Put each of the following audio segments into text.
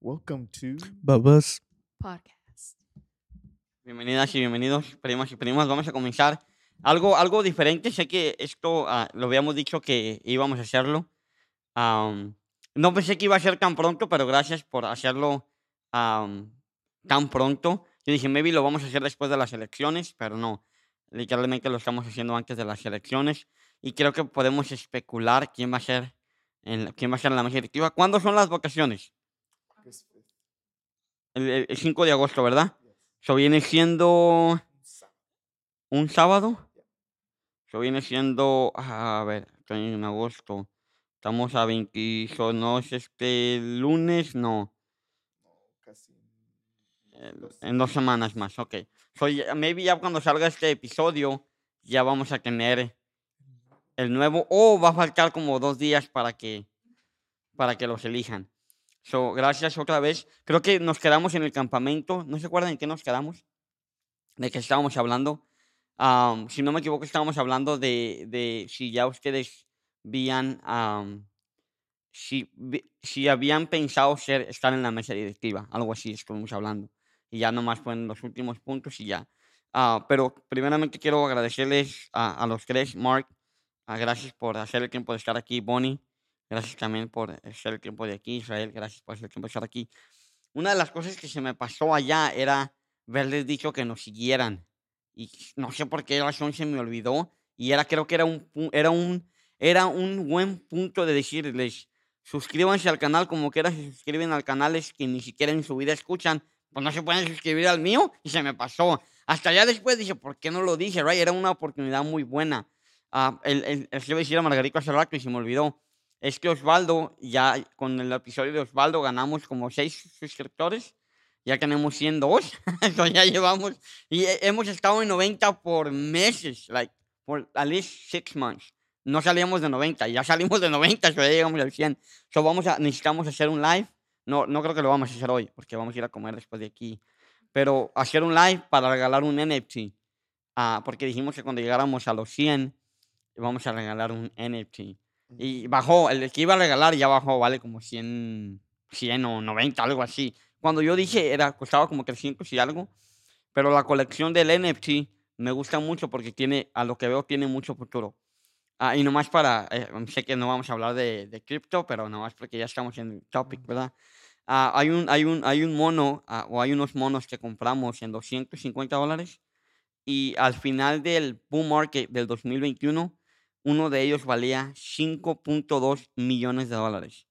Welcome to Babas. podcast. Bienvenidas y bienvenidos, primas y primas. Vamos a comenzar algo, algo diferente. Sé que esto ah, lo habíamos dicho que íbamos a hacerlo. Am, no pensé que iba a ser tan pronto, pero gracias por hacerlo am, tan pronto. Yo dije, maybe lo vamos a hacer después de las elecciones, pero no. Literalmente lo estamos haciendo antes de las elecciones. Y creo que podemos especular quién va a ser, en, quién va a ser la mesa directiva. ¿Cuándo son las votaciones? El, el- el 5 de agosto, ¿verdad? Eso viene siendo un sábado. Eso viene siendo, a ver, estoy en agosto. Estamos a 20, so, no es este lunes, no. En dos semanas más, ok. So, ya- maybe ya cuando salga este episodio, ya vamos a tener el nuevo, o va a faltar como dos días para que, para que los elijan. So, gracias otra vez. Creo que nos quedamos en el campamento. ¿No se acuerdan en qué nos quedamos? ¿De qué estábamos hablando? Am, si no me equivoco, estábamos hablando de, de si ya ustedes habían, am, si, si habían pensado ser, estar en la mesa directiva. Algo así estuvimos hablando. Y ya nomás fueron los últimos puntos y ya. Ah, pero primeramente quiero agradecerles a, a los tres, Mark. ah, gracias por hacer el tiempo de estar aquí, Bonnie. Gracias también por hacer el tiempo de aquí, Israel. Gracias por hacer el tiempo de estar aquí. Una de las cosas que se me pasó allá era verles dicho que nos siguieran. Y no sé por qué razón se me olvidó. Y era, creo que era un, era un, era un buen punto de decirles, suscríbanse al canal como quiera, se suscriben al canal es que ni siquiera en su vida escuchan, pues no se pueden suscribir al mío y se me pasó. Hasta ya después dije, ¿por qué no lo dije? Right? Era una oportunidad muy buena. Ah, el, el, el- le iba a decir hace rato y se me olvidó. Es que Osvaldo, ya con el episodio de Osvaldo ganamos como seis suscriptores. Ya tenemos 102. Eso ya llevamos. Y he- hemos estado en 90 por meses. Like, por at least six months. No salíamos de 90. Ya salimos de 90. So ya llegamos al 100. So vamos a, necesitamos hacer un live. No, no creo que lo vamos a hacer hoy. Porque vamos a ir a comer después de aquí. Pero hacer un live para regalar un NFT. Ah, porque dijimos que cuando llegáramos a los 100 vamos a regalar un NFT. Y bajó, el que iba a regalar ya bajó, vale como 100, 100 o 90, algo así. Cuando yo dije, era, costaba como 300 y algo. Pero la colección del NFT me gusta mucho porque tiene, a lo que veo, tiene mucho futuro. Ah, y nomás para, eh, sé que no vamos a hablar de, de cripto, pero nomás porque ya estamos en el topic, ¿verdad? Ah, hay, un, hay, un, hay un mono, ah, o hay unos monos que compramos en 250 dólares. Y al final del boom market del 2021, uno de ellos valía 5.2 millones de dólares.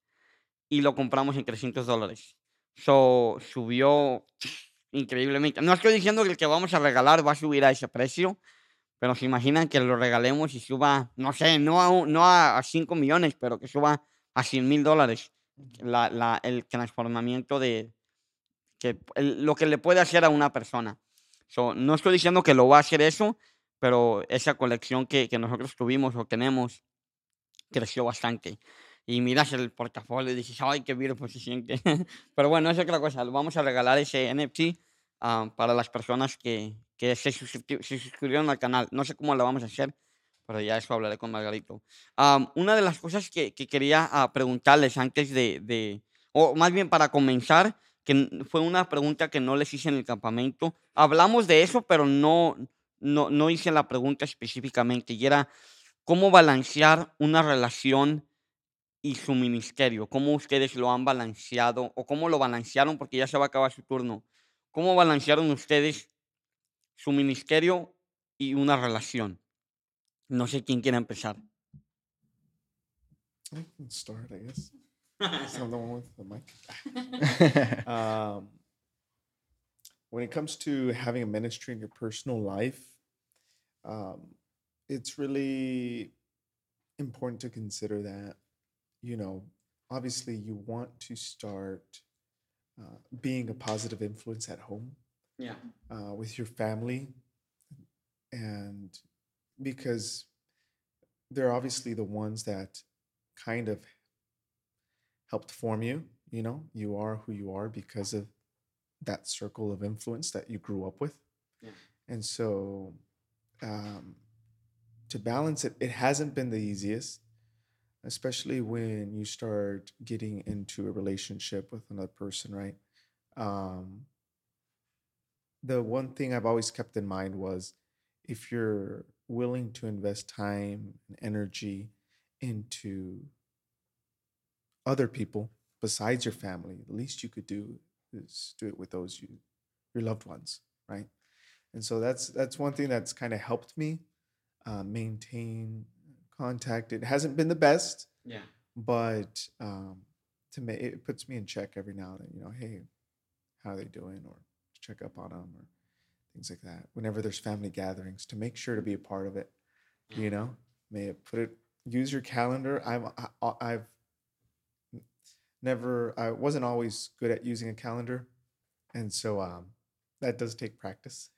Y lo compramos en 300 dólares. So, subió increíblemente. No estoy diciendo que el que vamos a regalar va a subir a ese precio, pero se imaginan que lo regalemos y suba, no sé, no a, no a, 5 millones, pero que suba a 100 mil dólares. La, la- el transformamiento de que, el- lo que le puede hacer a una persona. So, no estoy diciendo que lo va a hacer eso, pero esa colección que, que nosotros tuvimos o tenemos creció bastante. Y miras el portafolio y dices, ay, qué beautiful se siente. Pero bueno, es otra cosa. Vamos a regalar ese NFT ah, para las personas que, que se, se suscribieron al canal. No sé cómo lo vamos a hacer, pero ya eso hablaré con Margarito. Am, una de las cosas que, que quería ah, preguntarles antes de, de, o más bien para comenzar, que fue una pregunta que no les hice en el campamento. Hablamos de eso, pero no, no, no hice la pregunta específicamente. Y era, ¿cómo balancear una relación y su ministerio? ¿Cómo ustedes lo han balanceado o cómo lo balancearon? Porque ya se va a acabar su turno. ¿Cómo balancearon ustedes su ministerio y una relación? No sé quién quiere empezar. I can start, I guess. So I'm the one with the mic. um, when it comes to having a ministry in your personal life, um, it's really important to consider that, you know, obviously you want to start uh, being a positive influence at home Yeah. uh, with your family and because they're obviously the ones that kind of helped form you you know you are who you are because of that circle of influence that you grew up with Yeah. and so um, to balance it it hasn't been the easiest especially when you start getting into a relationship with another person, right? Um, the one thing I've always kept in mind was if you're willing to invest time and energy into other people besides your family, the least you could do is do it with those you your loved ones, right? And so that's that's one thing that's kind of helped me uh, maintain contact. It hasn't been the best, Yeah. but um, to me, it puts me in check every now and then. You know, hey, how are they doing, or check up on them, or things like that. Whenever there's family gatherings, to make sure to be a part of it. You know, may it put it. Use your calendar. I've I, I've never. I wasn't always good at using a calendar, and so um, that does take practice.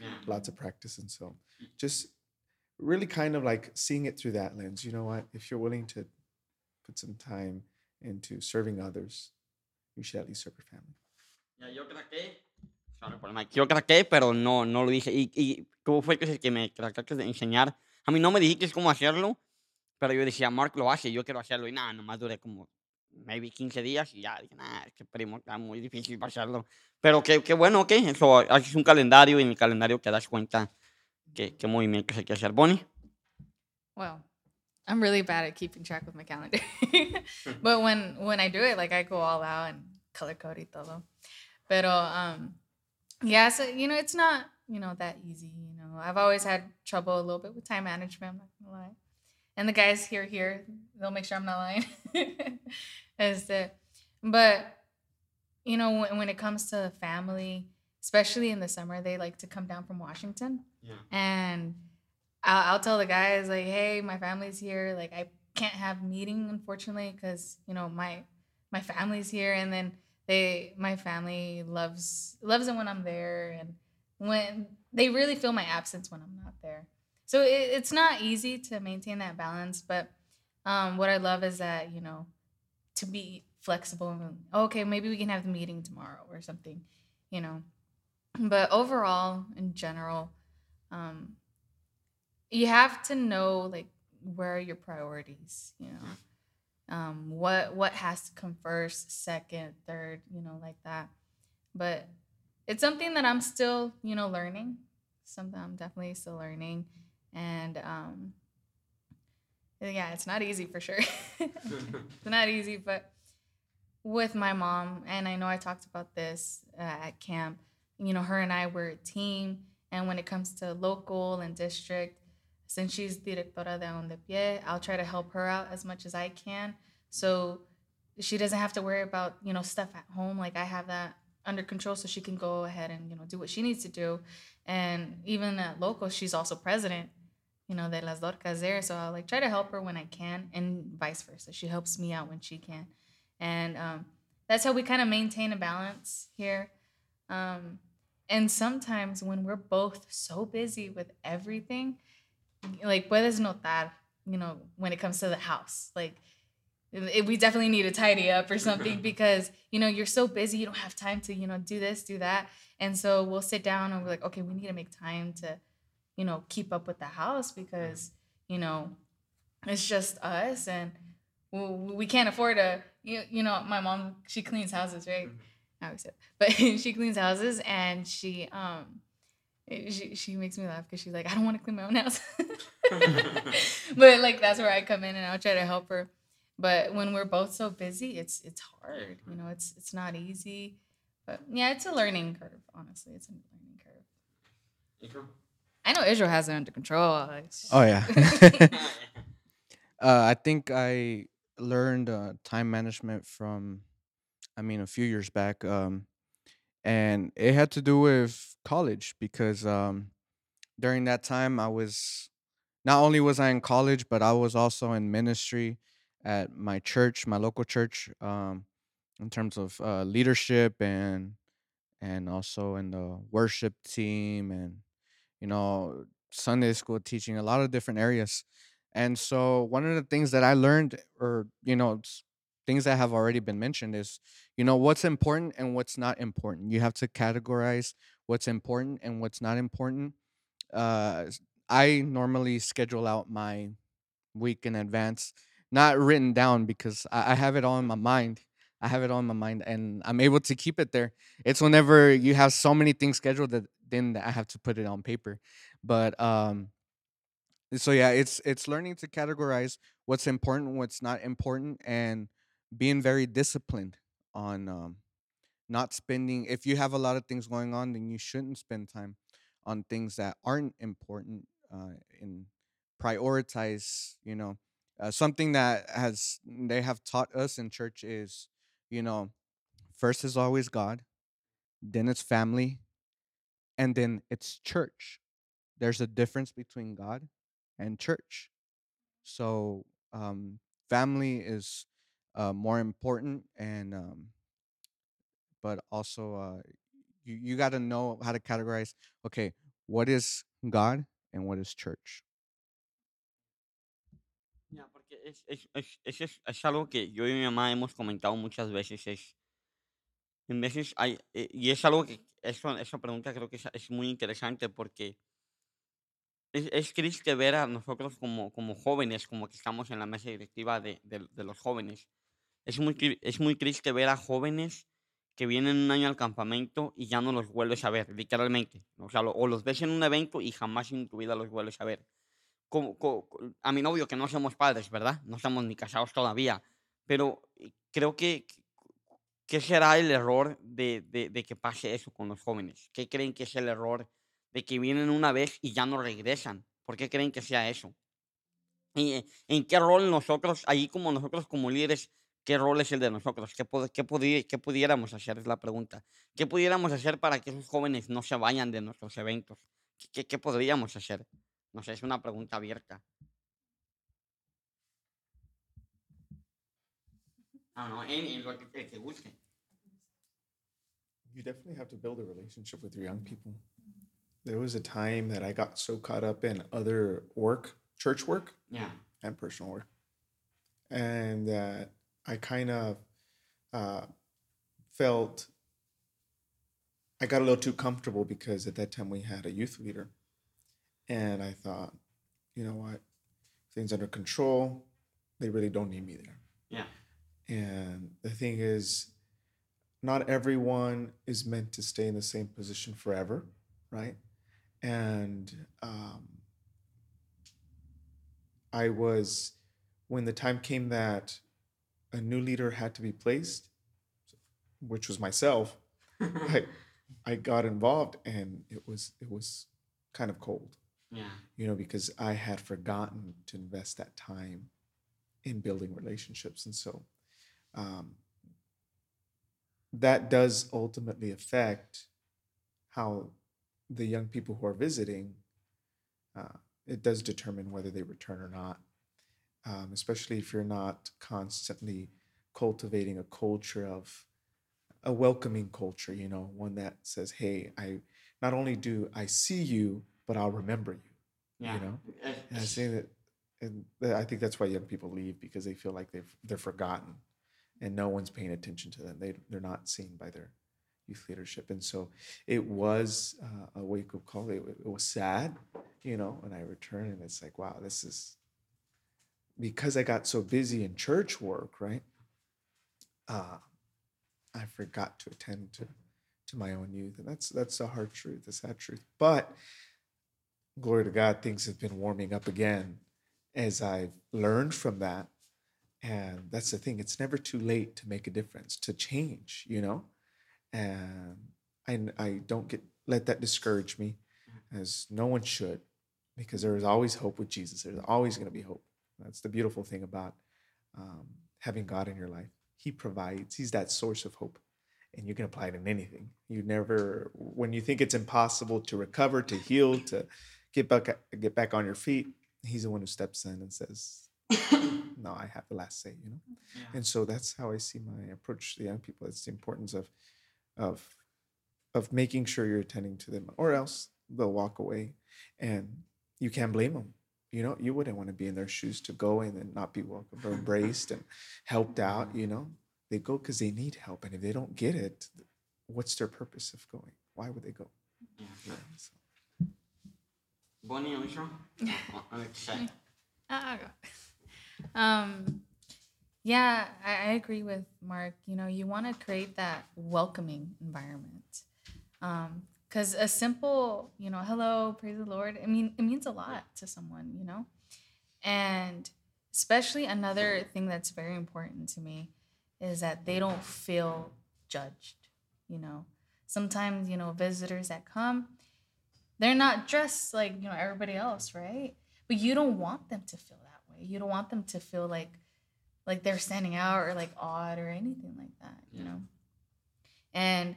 Yeah. Lots of practice, and so just really kind of like seeing it through that lens. You know what? If you're willing to put some time into serving others, you should at least serve your family. Ya, yo craqué. Sorry por el mic. Yo craqué, pero no, no lo dije. Y, y tú fue que, que me trataste de enseñar. A mí no me dijiste cómo hacerlo, pero yo decía, Mark lo hace, yo quiero hacerlo. Y nada, nomás duré como maybe 15 días y ya dije, nada, este primo está muy difícil para hacerlo. Pero qué, qué bueno, ok. Eso, haces un calendario y en el calendario te das cuenta qué, qué movimientos hay que hacer. Bonnie. Well, I'm really bad at keeping track with my calendar. but when when I do it, like I go all out and color code y todo. Pero um yeah, so you know, it's not, you know, that easy, you know. I've always had trouble a little bit with time management, I'm not gonna lie. And the guys here here, they'll make sure I'm not lying. Is that but you know, when, when it comes to family, especially in the summer, they like to come down from Washington Yeah. and I'll, I'll tell the guys like, "Hey, my family's here. Like, I can't have meeting unfortunately because you know my my family's here, and then they my family loves loves it when I'm there, and when they really feel my absence when I'm not there. So it, it's not easy to maintain that balance, but um, what I love is that you know to be flexible and okay, maybe we can have the meeting tomorrow or something, you know. But overall, in general, um, you have to know like where are your priorities you know. Um what what has to come first second third you know like that. But it's something that i'm still you know learning. Something i'm definitely still learning. And um yeah it's not easy for sure it's not easy but with my mom and i know i talked about this uh, at camp you know her and i were a team and when it comes to local and district since she's directora de Aún de Pie, I'll try to help her out as much as I can. So she doesn't have to worry about, you know, stuff at home. Like I have that under control so she can go ahead and, you know, do what she needs to do. And even at local, she's also president, you know, de las Dorcas there. So I'll like try to help her when I can and vice versa. She helps me out when she can. And um, that's how we kind of maintain a balance here. Um, and sometimes when we're both so busy with everything, like puedes notar, you know, when it comes to the house, like it, we definitely need to tidy up or something because you know you're so busy, you don't have time to you know do this, do that, and so we'll sit down and we're like, okay, we need to make time to, you know, keep up with the house because mm-hmm. you know it's just us and we, can't afford to. You, you know, my mom she cleans houses, right? Mm-hmm. I always said, but she cleans houses and she um she she makes me laugh because she's like, I don't want to clean my own house. but like that's where I come in and I'll try to help her. But when we're both so busy, it's it's hard. You mm-hmm. know, it's it's not easy. But yeah, it's a learning curve. Honestly, it's a learning curve. I know Israel has it under control. Oh yeah. uh, I think I learned uh, time management from, I mean, a few years back, um, and it had to do with college because um, during that time I was, not only was I in college, but I was also in ministry at my church, my local church, um, in terms of uh, leadership and and also in the worship team and you know Sunday school teaching, a lot of different areas. And so one of the things that I learned, or you know, things that have already been mentioned, is you know what's important and what's not important. You have to categorize what's important and what's not important. Uh, I normally schedule out my week in advance. not written down because I, I have it all in my mind. I have it all in my mind, and I'm able to keep it there. It's whenever you have so many things scheduled that then that I have to put it on paper. But um, so yeah, it's it's learning to categorize what's important, what's not important, and being very disciplined on um, not spending. If you have a lot of things going on, then you shouldn't spend time on things that aren't important. Uh, and prioritize, you know, uh, something that has they have taught us in church is, you know, first is always God, then it's family, and then it's church. There's a difference between God and church. So um, family is uh, more important, and um, but also uh, you you got to know how to categorize. Okay, what is God and what is church? Ya, porque es, es, es- es algo que yo y mi mamá hemos comentado muchas veces. Es, en veces hay, eh, y es algo que, eso, esa pregunta creo que es, es muy interesante porque es, es triste ver a nosotros como, como jóvenes, como que estamos en la mesa directiva de, de- de los jóvenes. Es muy, es muy triste ver a jóvenes que vienen un año al campamento y ya no los vuelves a ver, literalmente. O sea, lo- o los ves en un evento y jamás en tu vida los vuelves a ver como, co- co- a mi novio, que no somos padres, ¿verdad? No estamos ni casados todavía, pero eh, creo que, ¿qué será el error de, que pase eso con los jóvenes? ¿Qué creen que es el error de que vienen una vez y ya no regresan? ¿Por qué creen que sea eso? ¿Y eh, en qué rol nosotros, ahí como nosotros como líderes, qué rol es el de nosotros? ¿Qué, qué, podri- qué pudiéramos hacer? Es la pregunta. ¿Qué pudiéramos hacer para que esos jóvenes no se vayan de nuestros eventos? ¿Qué, qué- qué podríamos hacer? No sé, es una pregunta abierta. En lo que, el que. You definitely have to build a relationship with your young people. There was a time that I got so caught up in other work, church work, Yeah. and personal work, and that I kind of uh, felt I got a little too comfortable because at that time we had a youth leader, and I thought, you know what, things under control. They really don't need me there. Yeah. And the thing is, not everyone is meant to stay in the same position forever, right? And um, I was, when the time came that a new leader had to be placed, which was myself, I, I got involved, and it was it was kind of cold, yeah. you know, because I had forgotten to invest that time in building relationships, and so um, that does ultimately affect how the young people who are visiting. Uh, it does determine whether they return or not, um, especially if you're not constantly cultivating a culture of a welcoming culture. You know, one that says, "Hey, I not only do I see you, but I'll remember you." yeah. You know? And I say that, and I think that's why young people leave because they feel like they've they're forgotten, and no one's paying attention to them. They they're not seen by their youth leadership, and so it was uh, a wake up call. It, it was sad, you know. And I returned, and it's like, wow, this is because I got so busy in church work, right? Uh, I forgot to attend to to my own youth, and that's that's a hard truth, a sad truth, but glory to God, things have been warming up again as I've learned from that. And that's the thing, it's never too late to make a difference, to change, you know? And I, I don't get let that discourage me, as no one should, because there is always hope with Jesus. There's always going to be hope. That's the beautiful thing about um, having God in your life. He provides, He's that source of hope and you can apply it in anything. You never, when you think it's impossible to recover, to heal, to get back, get back on your feet, he's the one who steps in and says, "No, I have the last say." You know, yeah. and so that's how I see my approach to the young people. It's the importance of, of, of making sure you're attending to them, or else they'll walk away, and you can't blame them. You know, you wouldn't want to be in their shoes to go in and not be welcomed or embraced and helped out. You know, they go because they need help, and if they don't get it, what's their purpose of going? Why would they go? yeah. You know, so- Bonnie, Oisho? Oh, Alexei. Um, yeah, I, I agree with Mark. You know, you want to create that welcoming environment. Um, because a simple, you know, hello, praise the Lord, I mean, it means a lot to someone, you know? And especially another thing that's very important to me is that they don't feel judged, you know? Sometimes, you know, visitors that come, they're not dressed like, you know, everybody else, right? But you don't want them to feel. You don't want them to feel like like they're standing out or like odd or anything like that, you know? And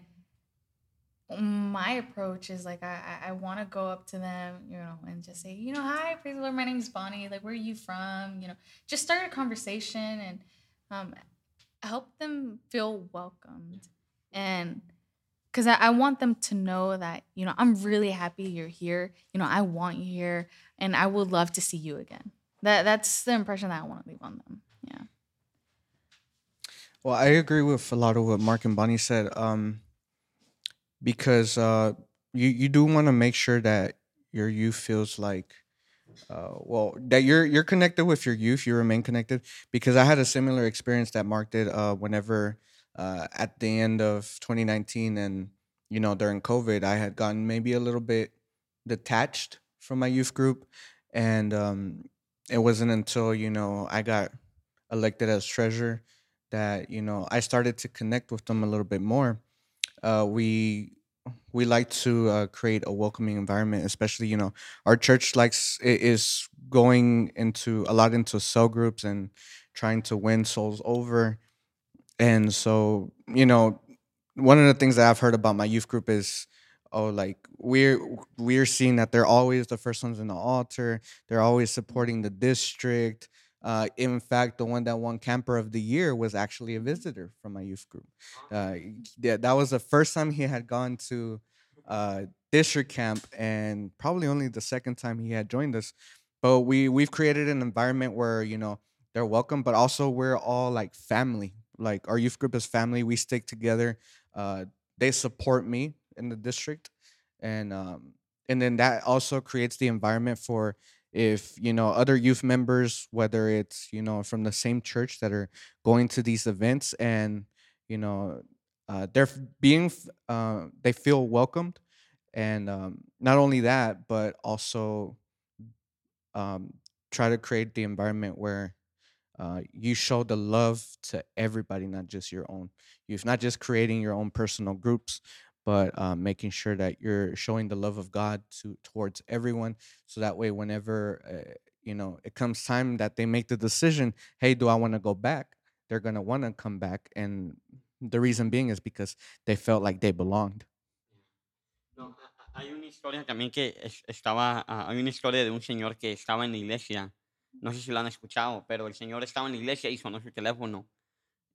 my approach is like I I want to go up to them, you know, and just say, you know, hi, praise the Lord, my name's Bonnie. Like, where are you from? You know, just start a conversation and um, help them feel welcomed, and because I, I want them to know that you know I'm really happy you're here. You know, I want you here, and I would love to see you again. That that's the impression that I want to leave on them. Yeah. Well, I agree with a lot of what Mark and Bonnie said. Um, because uh, you you do want to make sure that your youth feels like, uh, well, that you're you're connected with your youth. You remain connected. Because I had a similar experience that Mark did. Uh, whenever uh, at the end of 2019 and you know during COVID, I had gotten maybe a little bit detached from my youth group, and um, it wasn't until you know I got elected as treasurer that you know I started to connect with them a little bit more. Uh, we we like to uh, create a welcoming environment, especially you know our church likes is going into a lot into cell groups and trying to win souls over, and so you know one of the things that I've heard about my youth group is oh like we're we're seeing that they're always the first ones in the altar. They're always supporting the district. Uh, in fact the one that won camper of the year was actually a visitor from my youth group. Uh, yeah, that was the first time he had gone to uh, district camp and probably only the second time he had joined us. But we we've created an environment where you know they're welcome but also we're all like family. Like our youth group is family. We stick together. Uh, they support me in the district and um, and then that also creates the environment for if you know other youth members whether it's you know from the same church that are going to these events and you know uh, they're being uh, they feel welcomed and um, not only that but also um, try to create the environment where uh, you show the love to everybody, not just your own. Youth, not just creating your own personal groups, but uh, making sure that you're showing the love of God to towards everyone. So that way, whenever uh, you know it comes time that they make the decision, hey, do I want to go back? They're gonna want to come back, and the reason being is because they felt like they belonged. No, hay una historia también que estaba, ah, hay una historia de un señor que estaba en la iglesia, no sé si lo han escuchado, pero el señor estaba en la iglesia y sonó su teléfono.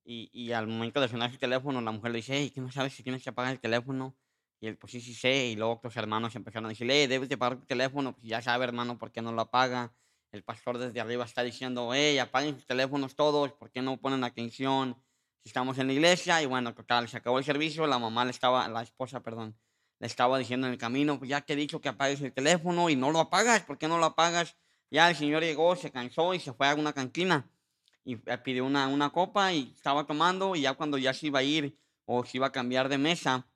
Y, y al momento de sonar su teléfono, la mujer le dice, hey, ¿qué no sabes si tienes que apagar el teléfono? Y él, pues sí, sí sé. Y luego otros hermanos empezaron a decirle, hey, debes de apagar tu teléfono. Pues ya sabe, hermano, ¿por qué no lo apaga? El pastor desde arriba está diciendo, hey, apaguen sus teléfonos todos, ¿por qué no ponen atención? Si estamos en la iglesia. Y bueno, total, se acabó el servicio, la mamá le estaba, la esposa, perdón, le estaba diciendo en el camino, pues ya te he dicho que apagues el teléfono y no lo apagas, ¿por qué no lo apagas? Ya el señor llegó, se cansó y se fue a una cantina y eh, pidió una, una copa y estaba tomando y ya cuando ya se iba a ir o se iba a cambiar de mesa,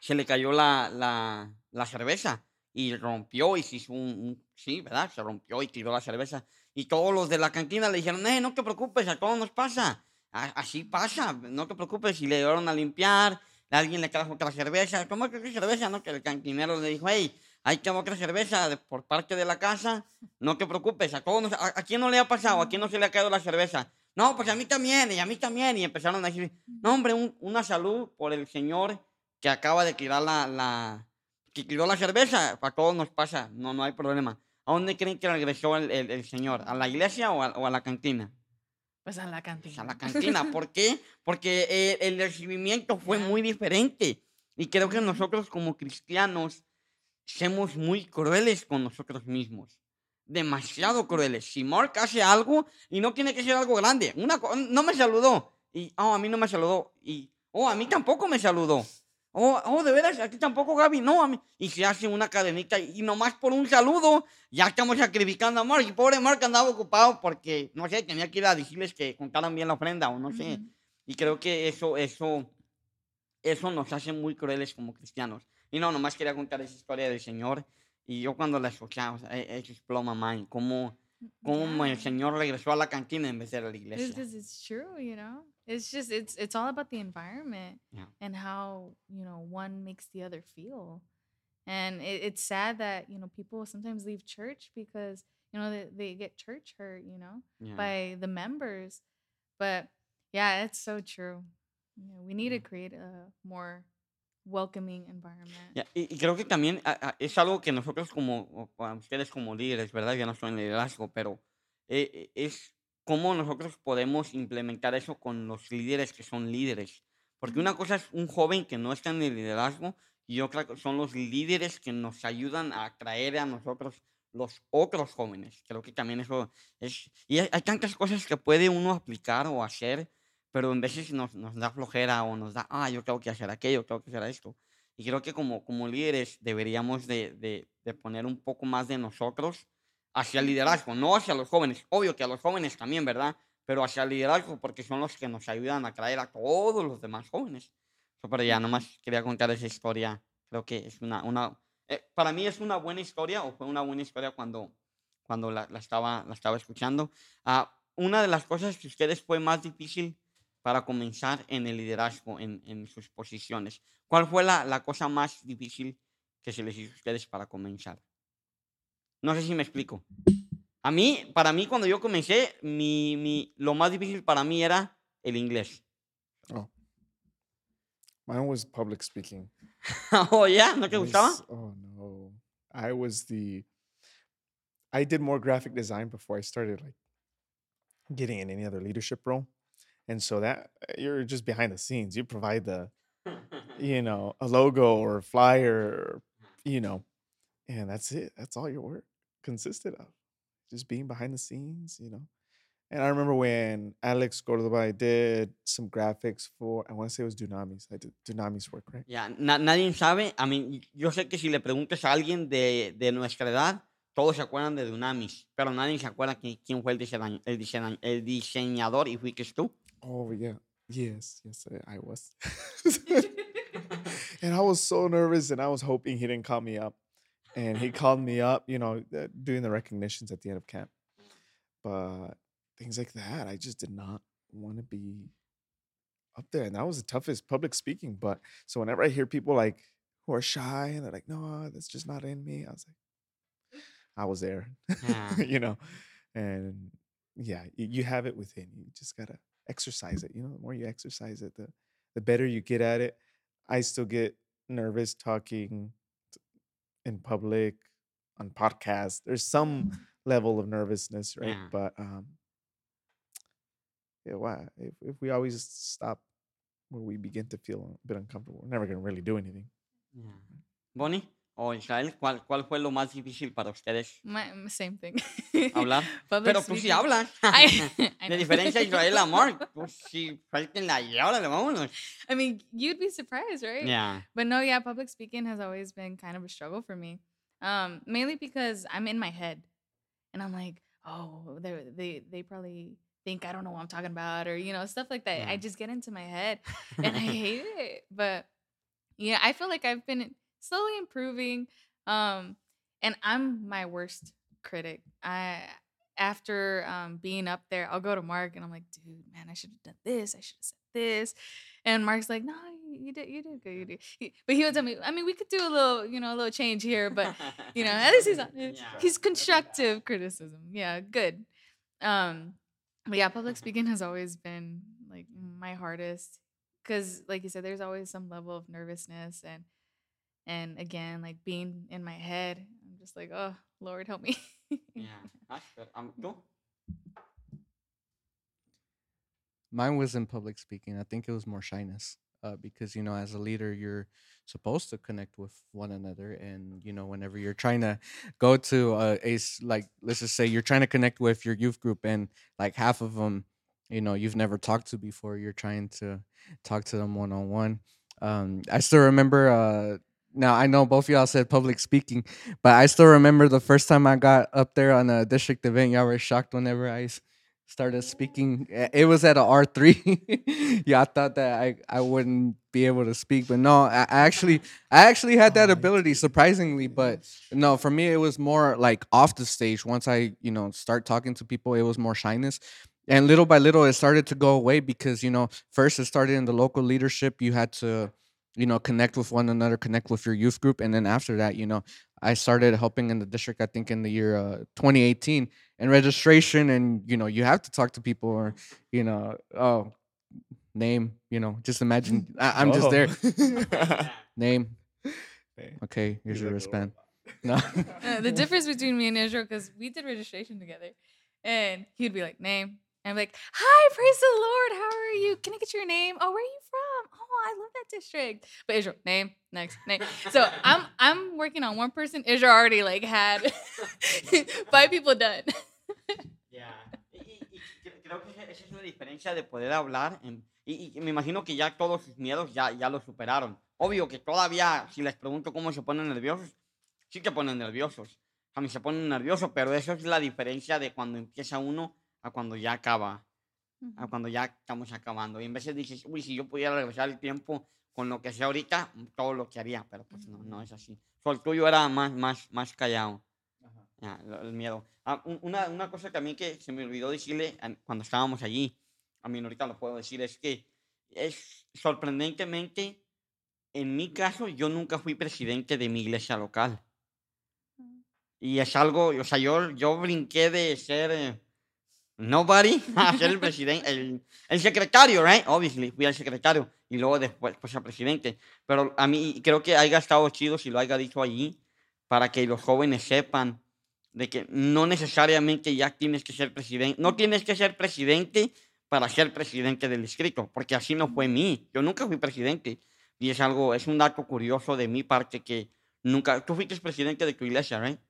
se le cayó la, la, la cerveza y rompió y se hizo un, un- sí, ¿verdad? Se rompió y tiró la cerveza. Y todos los de la cantina le dijeron, eh, no te preocupes, a todos nos pasa. A- Así pasa, no te preocupes. Y le dieron a limpiar, alguien le trajo otra cerveza. ¿Cómo que qué cerveza? No, que el cantinero le dijo, hey, hay que otra cerveza por parte de la casa. No te preocupes, a todos nos- a, ¿a quién no le ha pasado? ¿A quién no se le ha caído la cerveza? No, pues a mí también, y a mí también. Y empezaron a decir, no, hombre, un- una salud por el señor que acaba de tirar la, la, que tiró la cerveza. A todos nos pasa, no, no hay problema. ¿A dónde creen que regresó el, el- el señor? ¿A la iglesia o a, o a la cantina? Pues a la Pues cantina. a la cantina. ¿Por qué? Porque el recibimiento fue muy diferente. Y creo que nosotros como cristianos somos muy crueles con nosotros mismos. Demasiado crueles. Si Mark hace algo, y no tiene que ser algo grande, una, no me saludó, y oh, a mí no me saludó, y oh, a mí tampoco me saludó. Oh, oh, de veras, aquí tampoco, Gaby. No, a mí. Y se hace una cadenita y nomás por un saludo ya estamos sacrificando a Mark. Y pobre Mark andaba ocupado porque, no sé, tenía que ir a decirles que contaran bien la ofrenda o no sé. Y creo que eso, eso, eso nos hace muy crueles como cristianos. Y no, nomás quería contar esa historia del Señor. Y yo cuando la escuchaba, o sea, eso explotó mamá. Y cómo, cómo el Señor regresó a la cantina en vez de a la iglesia. because it's true, you know. It's just it's it's all about the environment Yeah. and how you know one makes the other feel, and it, it's sad that you know people sometimes leave church because you know they, they get church hurt, you know, Yeah. by the members. But yeah, it's so true. Yeah, we need to create a more welcoming environment. Ya, Y, y creo que también a- a- es algo que nosotros como, a ustedes como líderes, ¿verdad? Ya no soy en liderazgo, pero eh, eh, es cómo nosotros podemos implementar eso con los líderes que son líderes. Porque una cosa es un joven que no está en el liderazgo y otra son los líderes que nos ayudan a atraer a nosotros los otros jóvenes. Creo que también eso es... Y hay, hay tantas cosas que puede uno aplicar o hacer, pero en veces nos, nos da flojera o nos da, ah, yo tengo que hacer aquello, tengo que hacer esto. Y creo que como, como líderes deberíamos de, de- de poner un poco más de nosotros hacia el liderazgo, no hacia los jóvenes. Obvio que a los jóvenes también, ¿verdad? Pero hacia el liderazgo porque son los que nos ayudan a atraer a todos los demás jóvenes. So, Pero ya, nomás quería contar esa historia. Creo que es una, una eh, para mí es una buena historia o fue una buena historia cuando, cuando la, la estaba, la estaba escuchando. Ah, una de las cosas que ustedes fue más difícil para comenzar en el liderazgo, en, en sus posiciones. ¿Cuál fue la, la cosa más difícil que se les hizo a ustedes para comenzar? No sé si me explico. A mí, para mí, cuando yo comencé, mi, mi, lo más difícil para mí era el inglés. Oh. Mine was public speaking. oh, ¿ya? ¿No te gustaba? oh no. I was the I did more graphic design before I started like getting in any other leadership role. And so that uh, you're just behind the scenes. You provide the you know, a logo or a flyer, you know, and that's it. That's all your work consisted of. Just being behind the scenes, you know. And I remember when Alex Cordoba did some graphics for, I want to say it was Dunamis. I did Dunamis work, right? yeah na- nadie sabe. A mí, yo sé que si le preguntas a alguien de, de nuestra edad, todos se acuerdan de Dunamis, pero nadie se acuerda qui- quién fue el, diseña- el, diseña- el diseñador y fuiste tú. Oh yeah, yes, yes, I I was. and I was so nervous, and I was hoping he didn't call me up. And he called me up, you know, uh, doing the recognitions at the end of camp. But things like that, I just did not want to be up there, and that was the toughest public speaking. But so whenever I hear people like who are shy and they're like, "No, that's just not in me," I was like, I was there, Yeah. you know, and yeah, you have it within you. You just gotta exercise it. You know, the more you exercise it, the the better you get at it. I still get nervous talking in public on podcasts. There's some level of nervousness, right? Yeah. But um, yeah, why? If if we always stop where we begin to feel a bit uncomfortable, we're never gonna really do anything. Yeah, Bonnie o Israel, ¿cuál, ¿cuál fue lo más difícil para ustedes My, same thing. hablar? Pero tú sí hablas. I, I De diferencia Israel a Mark. Tú sí, la y órale, vámonos. I mean, you'd be surprised, right? Yeah. But no, yeah, public speaking has always been kind of a struggle for me. Um, mainly because I'm in my head, and I'm like, oh, they they they probably think I don't know what I'm talking about, or you know, stuff like that. Yeah. I just get into my head, and I hate it. But yeah, I feel like I've been slowly improving. Um, and I'm my worst critic. I after um being up there, I'll go to Mark and I'm like, dude, man, I should have done this. I should have said this. And Mark's like, no, you, did, you did good, you did. He- but he would tell me, I mean, we could do a little, you know, a little change here, but you know, at least he's on, Yeah. he's constructive criticism. Yeah, good. Um, but yeah, public speaking has always been like my hardest because, like you said, there's always some level of nervousness and and again, like being in my head, I'm just like, oh Lord, help me. Ya. Ah, pero, am- ¿Tú? Mine was in public speaking. I think it was more shyness. Uh, because you know, as a leader, you're supposed to connect with one another, and you know, whenever you're trying to go to a like, let's just say you're trying to connect with your youth group, and like half of them, you know, you've never talked to before. You're trying to talk to them one on one. Um, I still remember. Uh, now I know both of y'all said public speaking, but I still remember the first time I got up there on a district event. Y'all were shocked whenever I started speaking. It was at a R three. yeah, I thought that I, I wouldn't be able to speak, but no, I, I actually I actually had that oh, ability surprisingly. But no, for me it was more like off the stage. Once I you know start talking to people, it was more shyness. And little by little, it started to go away because you know first it started in the local leadership. You had to you know connect with one another connect with your youth group and then after that you know i started helping in the district i think in the year uh, 2018 and registration and you know you have to talk to people or you know oh name you know just imagine I, i'm just there. There. name. Okay here's your wristband no. Uh, the difference between me and Israel, because we did registration together, and he'd be like, "Name," and I'm like, "Hi, praise the Lord. How are you? Can I get your name? Oh, where are you from? Oh, I love that district." But Israel, name next, name. So I'm I'm working on one person. Israel already like had five people done. Ya. Y, y- y cre- creo que esa- es una diferencia de poder hablar. en- y, y me imagino que ya todos sus miedos ya, ya los superaron. Obvio que todavía, si les pregunto cómo se ponen nerviosos, sí que ponen nerviosos. A mí se ponen nerviosos, pero eso es la diferencia de cuando empieza uno a cuando ya acaba. A cuando ya estamos acabando. Y en veces dices, uy, si yo pudiera regresar el tiempo con lo que sé ahorita, todo lo que haría. Pero pues no, no es así. So, el tuyo era más, más, más callado. Ya, lo- el miedo. Ah, un- una, una cosa también que se me olvidó decirle an- cuando estábamos allí, a mí ahorita lo puedo decir, es que es sorprendentemente, en mi caso, yo nunca fui presidente de mi iglesia local. Y es algo, o sea, yo, yo brinqué de ser eh, nobody ser el presidente, el, el secretario, right? Obviously, fui el secretario y luego después pues, a presidente. Pero a mí creo que haya estado chido si lo haya dicho allí para que los jóvenes sepan de que no necesariamente ya tienes que ser presidente, no tienes que ser presidente para ser presidente del distrito, porque así no fue mí. Yo nunca fui presidente y es algo, es un dato curioso de mi parte que nunca, tú fuiste presidente de tu iglesia, ¿right?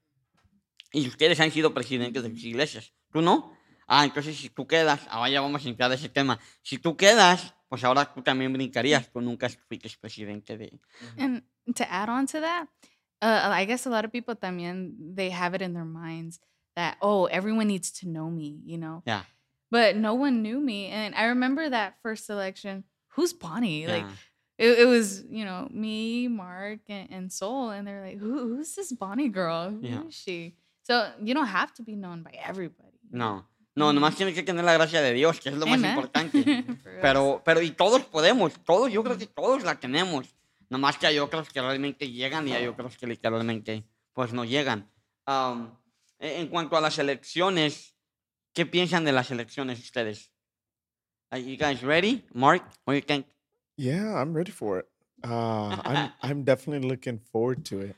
Y ustedes han sido presidentes de sus iglesias, ¿tú no? Ah, entonces si tú quedas, ahora ya vamos a entrar a ese tema. Si tú quedas, pues ahora tú también brincarías, tú nunca fuiste presidente de... And to add on to that, uh, I guess a lot of people también they have it in their minds that oh everyone needs to know me, you know. Yeah. But no one knew me, and I remember that first election. Who's Bonnie? Like it, it was you know me, Mark, and, and Soul, and they're like, Who, who's this Bonnie girl? Who is Yeah. she? So you don't have to be known by everybody. you know? No, no, nomás tienes que tener la gracia de Dios, que es lo más Amen. importante. Pero, pero, y todos podemos, todos, yo creo que todos la tenemos. Nomás que hay otros que realmente llegan y hay otros que literalmente, pues no llegan. E- en cuanto a las elecciones, ¿qué piensan de las elecciones ustedes? Are you guys ready? Mark, what do you think? Yeah, I'm ready for it. Uh, I'm I'm definitely looking forward to it.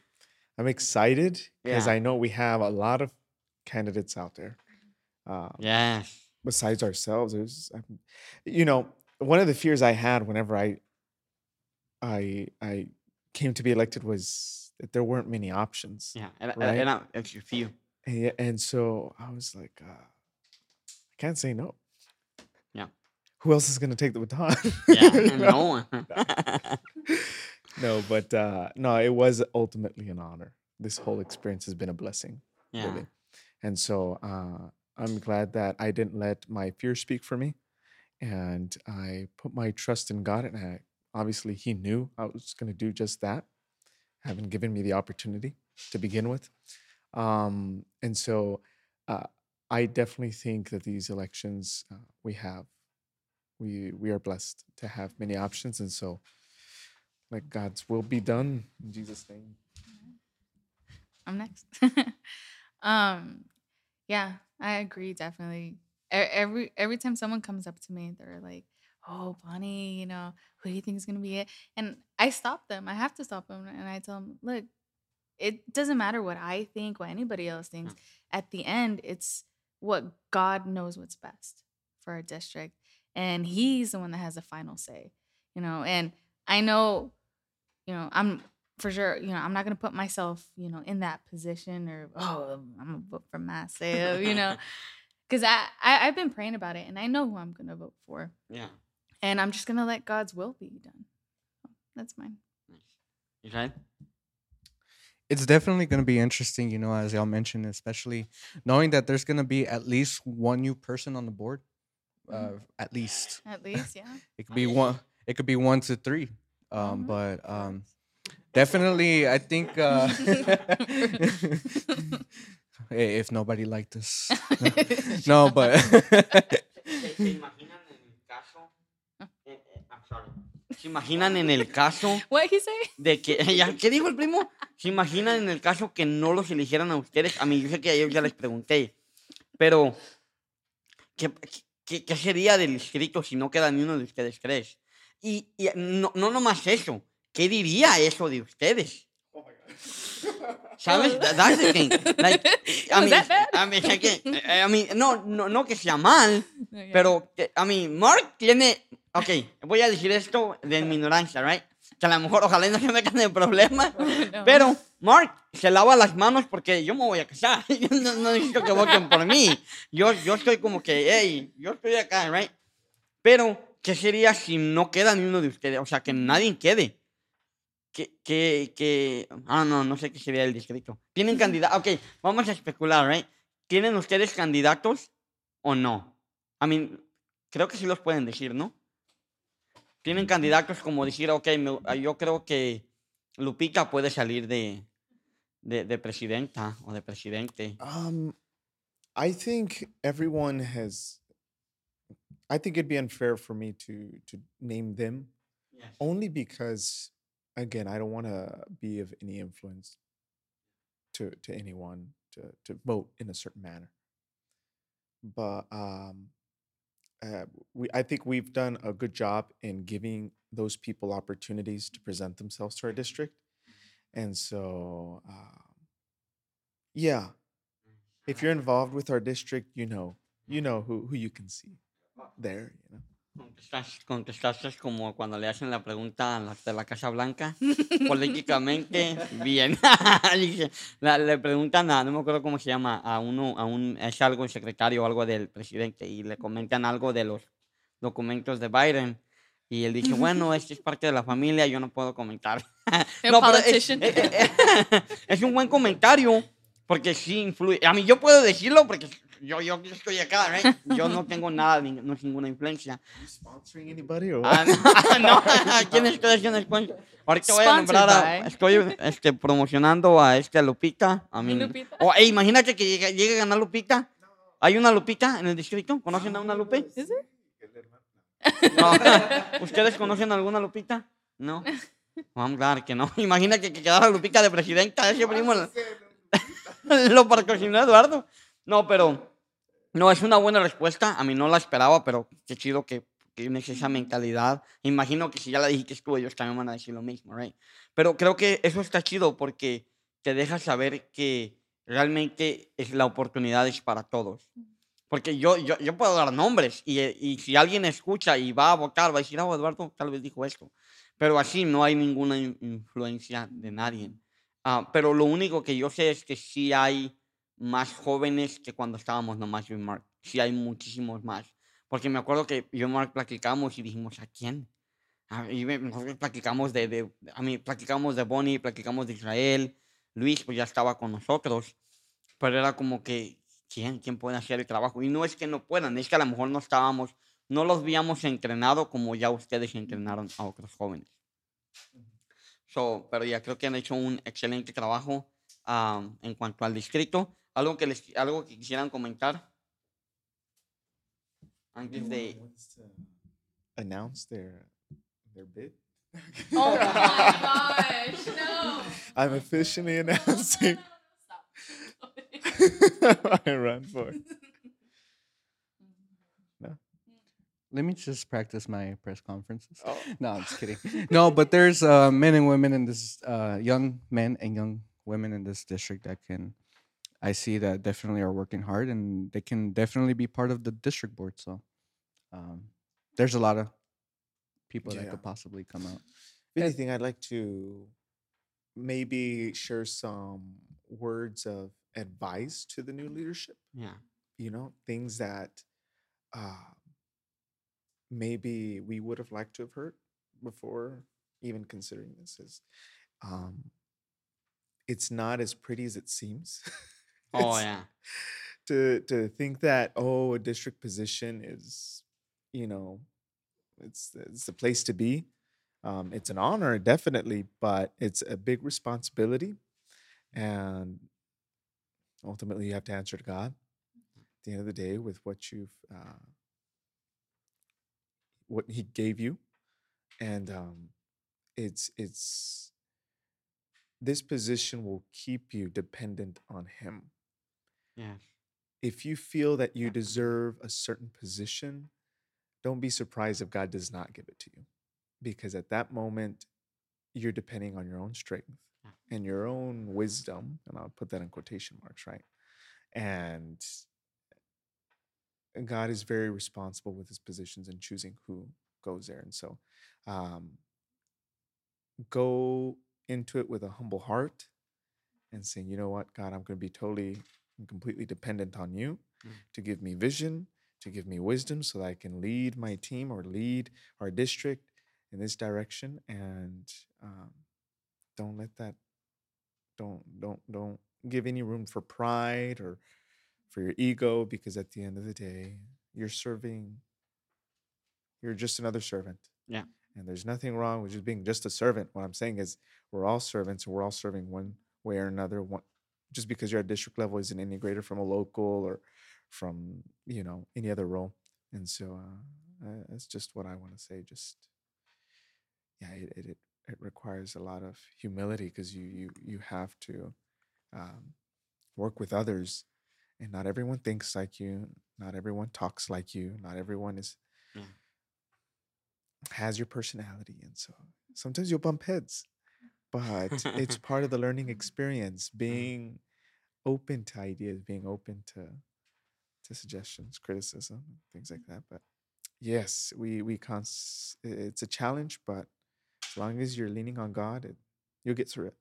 I'm excited because Yeah. I know we have a lot of candidates out there. Uh, Yes. besides ourselves, there's, I'm- you know, one of the fears I had whenever I, I, I came to be elected was that there weren't many options. Yeah, and Right. era, era a few. And, yeah, and so I was like, uh, I can't say no. Yeah. Who else is going to take the baton? Yeah, You know? no. no, but uh, no, it was ultimately an honor. This whole experience has been a blessing, yeah. really. And so uh, I'm glad that I didn't let my fear speak for me, and I put my trust in God. And I, obviously, He knew I was going to do just that, having given me the opportunity to begin with. Um, and so uh, I definitely think that these elections uh, we have, we we are blessed to have many options, and so let God's will be done in Jesus' name. I'm next. um, yeah, I agree definitely. Every every time someone comes up to me, they're like, "Oh, Bonnie, you know, who do you think is gonna be it?" And I stop them. I have to stop them, and I tell them, "Look, it doesn't matter what I think, what anybody else thinks. Mm. At the end, it's what God knows what's best for our district, and He's the one that has the final say. You know, and I know, you know, I'm for sure, you know, I'm not gonna put myself, you know, in that position or oh, I'm gonna vote for Massive, you know, because I, I I've been praying about it and I know who I'm gonna vote for, yeah. and I'm just gonna let God's will be done. That's mine. Israel? It's definitely going to be interesting, you know, as y'all mentioned, especially knowing that there's going to be at least one new person on the board. Uh, Mhm. at least At least, yeah. it could be one. It could be one to three. Um, Mhm. but um, definitely, I think. Uh, hey, if nobody liked this, no, but ¿Se imaginan en el caso? eh, eh, I'm sorry. ¿Se imaginan en el caso what he say? de que. ya, ¿Qué dijo el primo? ¿Se imaginan en el caso que no los eligieran a ustedes? A mí, yo sé que a ellos ya les pregunté. Pero. ¿Qué, qué, qué sería del distrito si no queda ni uno de ustedes tres? Y, y no, no nomás eso. ¿Qué diría eso de ustedes? ¿Sabes? Tha- That's the thing. Like, I mean, that bad? I mean, es que, eh, I mean, no, no, no que sea mal, pero, a mí, Mark tiene. Ok, voy a decir esto de mi ignorancia, ¿right? Que a lo mejor, ojalá no se metan en problemas. No. Pero Mark se lava las manos porque yo me voy a casar. Yo no, no necesito que voten por mí. Yo, yo estoy como que, hey, yo estoy acá, ¿right? Pero, ¿qué sería si no queda ni uno de ustedes? O sea, que nadie quede. Que, que, que, ah, no, no sé qué sería el distrito. ¿Tienen candidatos? Ok, vamos a especular, ¿right? ¿Tienen ustedes candidatos o no? I mean, creo que sí los pueden decir, ¿no? Tienen candidatos como decir, ok, me- ah, yo creo que Lupita puede salir de, de, de presidenta o de presidente. Um, I think everyone has. I think it'd be unfair for me to to name them only because, again, I don't want to be of any influence to to anyone to to vote in a certain manner. But um, uh, we I think we've done a good job in giving those people opportunities to present themselves to our district, and so um, yeah, if you're involved with our district, you know, you know who who you can see there. You know. Contestas- Contestaste como cuando le hacen la pregunta a las de la Casa Blanca. Políticamente, bien. Dice, la- le preguntan a, no me acuerdo cómo se llama, a uno, a un, es algo el secretario o algo del presidente, y le comentan algo de los documentos de Biden. Y él dice, bueno, esto es parte de la familia, yo no puedo comentar. A pero es- eh, eh, eh, es un buen comentario, porque sí influye. A mí yo puedo decirlo porque yo, yo estoy acá, right? Yo no tengo nada, ni- no es ninguna influencia. Sponsoring anybody or Ah, no, ¿a quién estoy haciendo cuento? Ahorita voy a nombrar a, estoy este, promocionando a este a Lupita. A mí. Lupita? O, ey, imagínate que llegue, llegue a ganar Lupita. ¿Hay una Lupita en el distrito? ¿Conocen a una Lupe? No. ¿Ustedes conocen a alguna Lupita? No. Vamos, claro que no. Imagínate que quedara Lupita de presidenta. Ese primo lo, lo patrocinó Eduardo. No, pero no, es una buena respuesta. A mí no la esperaba, pero qué chido que tienes esa mentalidad. Imagino que si ya la dijiste tú, ellos también van a decir lo mismo, right? Pero creo que eso está chido porque te deja saber que realmente es la oportunidad es para todos. Porque yo, yo, yo puedo dar nombres y, eh, y si alguien escucha y va a votar, va a decir, oh, Eduardo tal vez dijo esto. Pero así no hay ninguna in- influencia de nadie. Ah, pero lo único que yo sé es que sí hay más jóvenes que cuando estábamos nomás yo y Mark. Sí hay muchísimos más. Porque me acuerdo que yo y Mark platicamos y dijimos, ¿a quién? Ah, y nosotros platicamos de, de, a mí platicamos de Bonnie, platicamos de Israel, Luis pues ya estaba con nosotros, pero era como que, ¿quién? ¿Quién puede hacer el trabajo? Y no es que no puedan, es que a lo mejor no estábamos, no los habíamos entrenado como ya ustedes entrenaron a otros jóvenes. So, pero ya creo que han hecho un excelente trabajo am, en cuanto al distrito. ¿Algo que, les, algo que quisieran comentar? Antes Anyone de... wants to announce their their bid. Oh my gosh, no. I'm officially announcing I run for. No. Let me just practice my press conferences. Oh. No, I'm just kidding. No, but there's uh, men and women in this, uh, young men and young women in this district that can, I see that definitely are working hard and they can definitely be part of the district board. So um, there's a lot of people that could possibly come out. If anything, I'd like to maybe share some words of advice to the new leadership. Yeah. You know, things that uh, maybe we would have liked to have heard before even considering this is um it's not as pretty as it seems. Oh, yeah. to to think that oh a district position is you know it's it's the place to be um, it's an honor definitely but it's a big responsibility and ultimately you have to answer to god at the end of the day with what you've uh, what he gave you and um, it's it's this position will keep you dependent on him Yeah. if you feel that you deserve a certain position, don't be surprised if God does not give it to you. Because at that moment, you're depending on your own strength and your own wisdom. And I'll put that in quotation marks, right? And God is very responsible with his positions and choosing who goes there. And so um, go into it with a humble heart and saying, you know what, God, I'm going to be totally and completely dependent on you Mm. to give me vision, to give me wisdom so that I can lead my team or lead our district in this direction. And um, don't let that, don't, don't, don't give any room for pride or for your ego because at the end of the day, you're serving, you're just another servant. Yeah. And there's nothing wrong with just being just a servant. What I'm saying is we're all servants and we're all serving one way or another. One, just because you're at district level isn't any greater from a local or from, you know, any other role. And so uh, uh, that's just what I want to say. Just, yeah, it, it, it, it requires a lot of humility because you, you, you have to um, work with others and not everyone thinks like you. Not everyone talks like you. Not everyone is Yeah. has your personality, and so sometimes you'll bump heads, but it's part of the learning experience. Being open to ideas, being open to to suggestions, criticism, things like that. But yes, we we cons- it's a challenge, but as long as you're leaning on God, it, you'll get through it.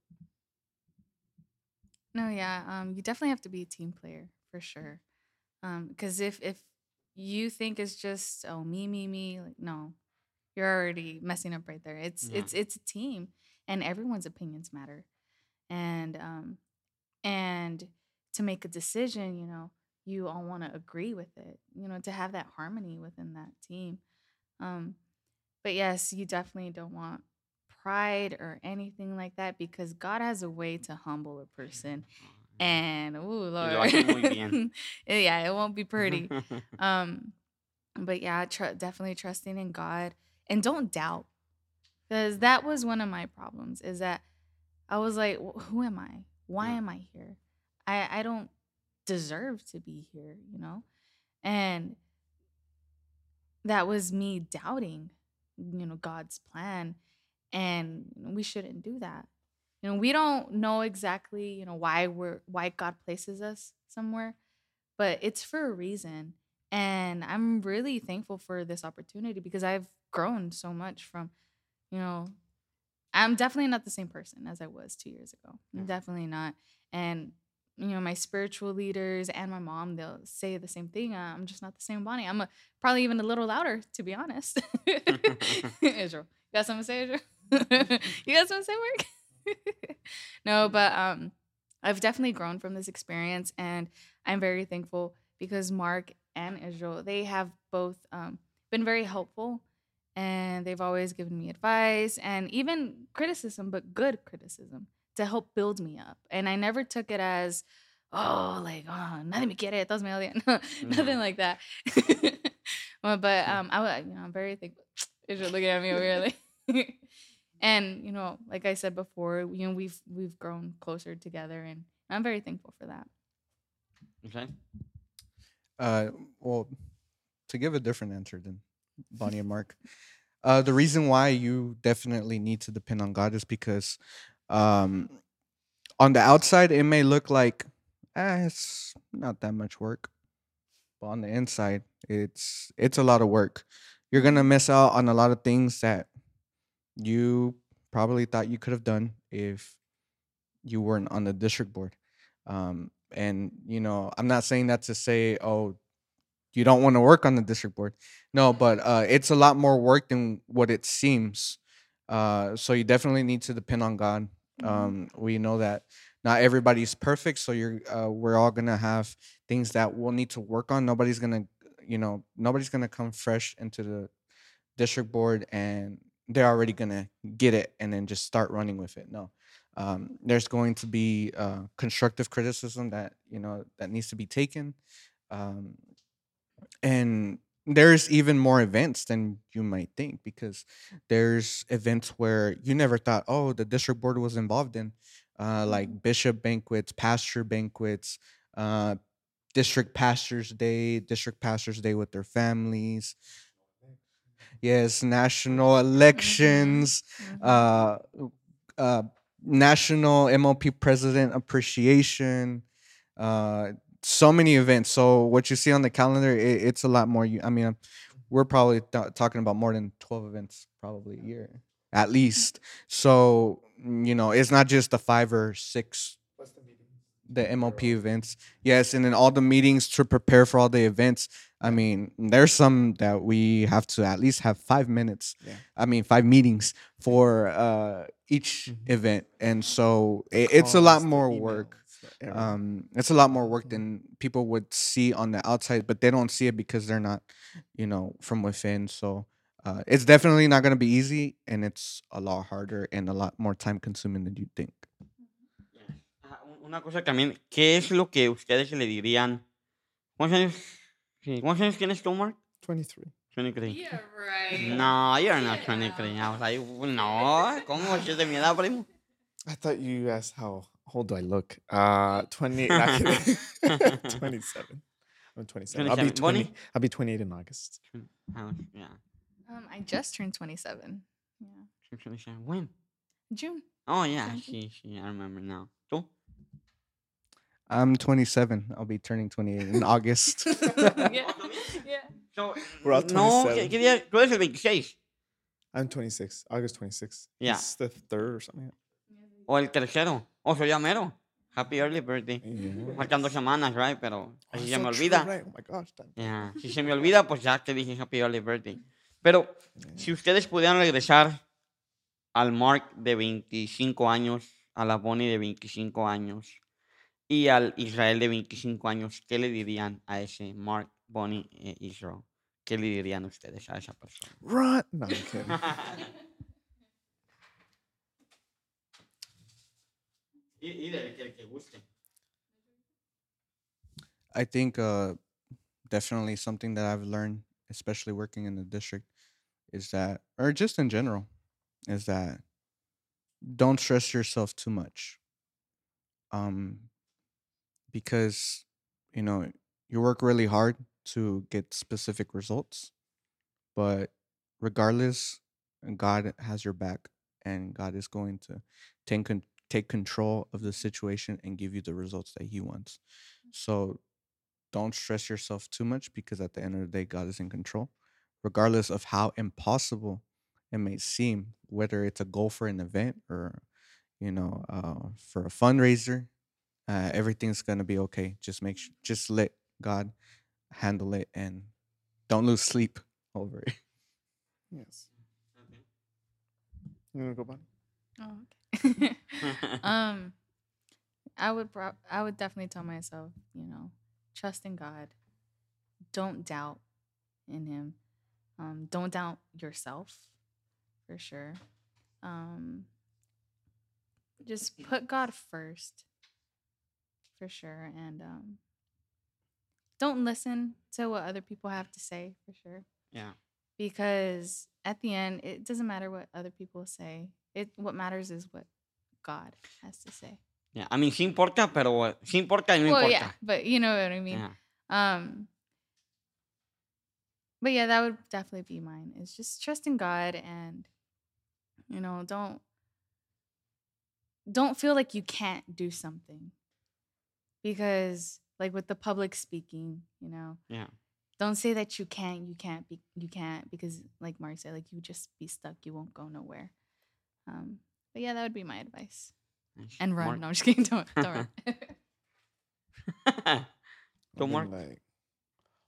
No, yeah. Um, you definitely have to be a team player for sure. Um, because if if you think it's just oh me me me, like no, you're already messing up right there. It's Yeah. it's it's a team, and everyone's opinions matter, and um, and to make a decision, you know, you all want to agree with it. You know, to have that harmony within that team. Um, but yes, you definitely don't want pride or anything like that because God has a way to humble a person. And oh Lord, hace muy bien. yeah, it won't be pretty. Um, but yeah, tr- definitely trusting in God and don't doubt, because that was one of my problems. Is that I was like, who am I? Why Yeah. am I here? I I don't deserve to be here, you know, and that was me doubting, you know, God's plan, and we shouldn't do that. You know, we don't know exactly, you know, why we're why God places us somewhere, but it's for a reason. And I'm really thankful for this opportunity because I've grown so much from, you know, I'm definitely not the same person as I was two years ago. I'm Yeah. definitely not. And you know, my spiritual leaders and my mom, they'll say the same thing. Uh, I'm just not the same Bonnie. I'm a, probably even a little louder, to be honest. Israel, you got something to say, Israel? you got something to say, Mark? no, but um, I've definitely grown from this experience, and I'm very thankful because Mark and Israel, they have both um, been very helpful, and they've always given me advice and even criticism, but good criticism to help build me up. And I never took it as, oh, like, oh, nadie me quiere, todos me odian. Nothing like that. well, but um, I, wa- you know, I'm very thankful. Israel looking at me weirdly. and you know, like I said before, you know, we've we've grown closer together, and I'm very thankful for that. okay. Uh, well, to give a different answer than Bonnie and Mark, uh, the reason why you definitely need to depend on God is because, um, on the outside it may look like, eh, it's not that much work, but on the inside, it's it's a lot of work. You're gonna miss out on a lot of things that you probably thought you could have done if you weren't on the district board. Um, and you know, I'm not saying that to say, oh, you don't want to work on the district board. No, but uh, it's a lot more work than what it seems. Uh, so you definitely need to depend on God. Mhm. Um, we know that not everybody's perfect, so you're uh, we're all gonna have things that we'll need to work on. Nobody's gonna, you know, nobody's gonna come fresh into the district board and they're already gonna get it and then just start running with it. No, um, there's going to be uh, constructive criticism that you know that needs to be taken, um, and there's even more events than you might think because there's events where you never thought, oh, the district board was involved in, uh, like bishop banquets, pastor banquets, uh, district pastors day, district pastors day with their families. Yes, national elections, Mhm. uh, uh, national MLP president appreciation, uh, so many events. So what you see on the calendar, it, it's a lot more. I mean, um, we're probably th- talking about more than twelve events probably a year at least. So mm, you know, it's not just the five or six What's the the MLP events. Yes, and then all the meetings to prepare for all the events. I mean, there's some that we have to at least have five minutes. Yeah. I mean, five meetings for uh, each Mhm. event, and so it, it's a lot more emails, work. The everything. Um, it's a lot more work Mhm. than people would see on the outside, but they don't see it because they're not, you know, from within. So uh, it's definitely not going to be easy, and it's a lot harder and a lot more time consuming than you think. Ah, Una cosa también, ¿qué es lo que ustedes le dirían? ¿Cuántos años, sí, ¿cuántos años tienes tú, Mark? 23. 23. Yeah, right. No, you're not 23. I was like, no, ¿cómo? ¿Es de mi edad, primo? I thought you asked how old do I look? Uh, 28. not kidding. 27. I'm 27. I'll be 27. 20. I'll be 28 in August. Ah, yeah. Um, I just turned 27. Yeah. When? June. Oh, yeah, Thank you. sí, sí, I remember now. ¿Tú? I'm 27. I'll be turning 28 in August. yeah. yeah. So, We're all 27. ¿qué, qué día? Tú eres el 26. I'm 26. August 26. Yeah. It's the third or something. O el tercero. O soy ya mero. Happy early birthday. Yeah. Faltan dos semanas, right? Pero Oh, así se so me olvida. right? Oh my gosh. Ya, Si se me olvida, pues ya te dije happy early birthday. Pero Yeah. si ustedes pudieran regresar al Mark de 25 años, a la Bonnie de 25 años y al Israel de 25 años, ¿qué le dirían a ese Mark, Bonnie e Israel? ¿Qué le dirían ustedes a esa persona? Run. No, Que, el que guste. I think uh, definitely something that I've learned, especially working in the district, is that, or just in general, is that don't stress yourself too much. Um, because you know you work really hard to get specific results, but regardless, God has your back, and God is going to take take control of the situation and give you the results that He wants. So don't stress yourself too much because at the end of the day, God is in control, regardless of how impossible it may seem, whether it's a goal for an event or, you know, uh, for a fundraiser, uh, everything's gonna be okay. Just make sure, just let God handle it and don't lose sleep over it. yes. You want to go, Bonnie? Oh, okay. um, I would pro- I would definitely tell myself, you know, trust in God. Don't doubt in Him. Um, don't doubt yourself, for sure. Um, just put God first, for sure, and um, don't listen to what other people have to say, for sure Yeah. because at the end it doesn't matter what other people say it what matters is what god has to say Yeah. I mean, sí importa, pero sí importa y no well importa. yeah but you know what i mean Yeah. um but yeah that would definitely be mine is just trust in god and you know don't don't feel like you can't do something because like with the public speaking you know Yeah. don't say that you can't you can't be you can't because like mark said like you just be stuck you won't go nowhere um but yeah that would be my advice and run Mark? no i'm just kidding don't, don't run I've been Mark? like,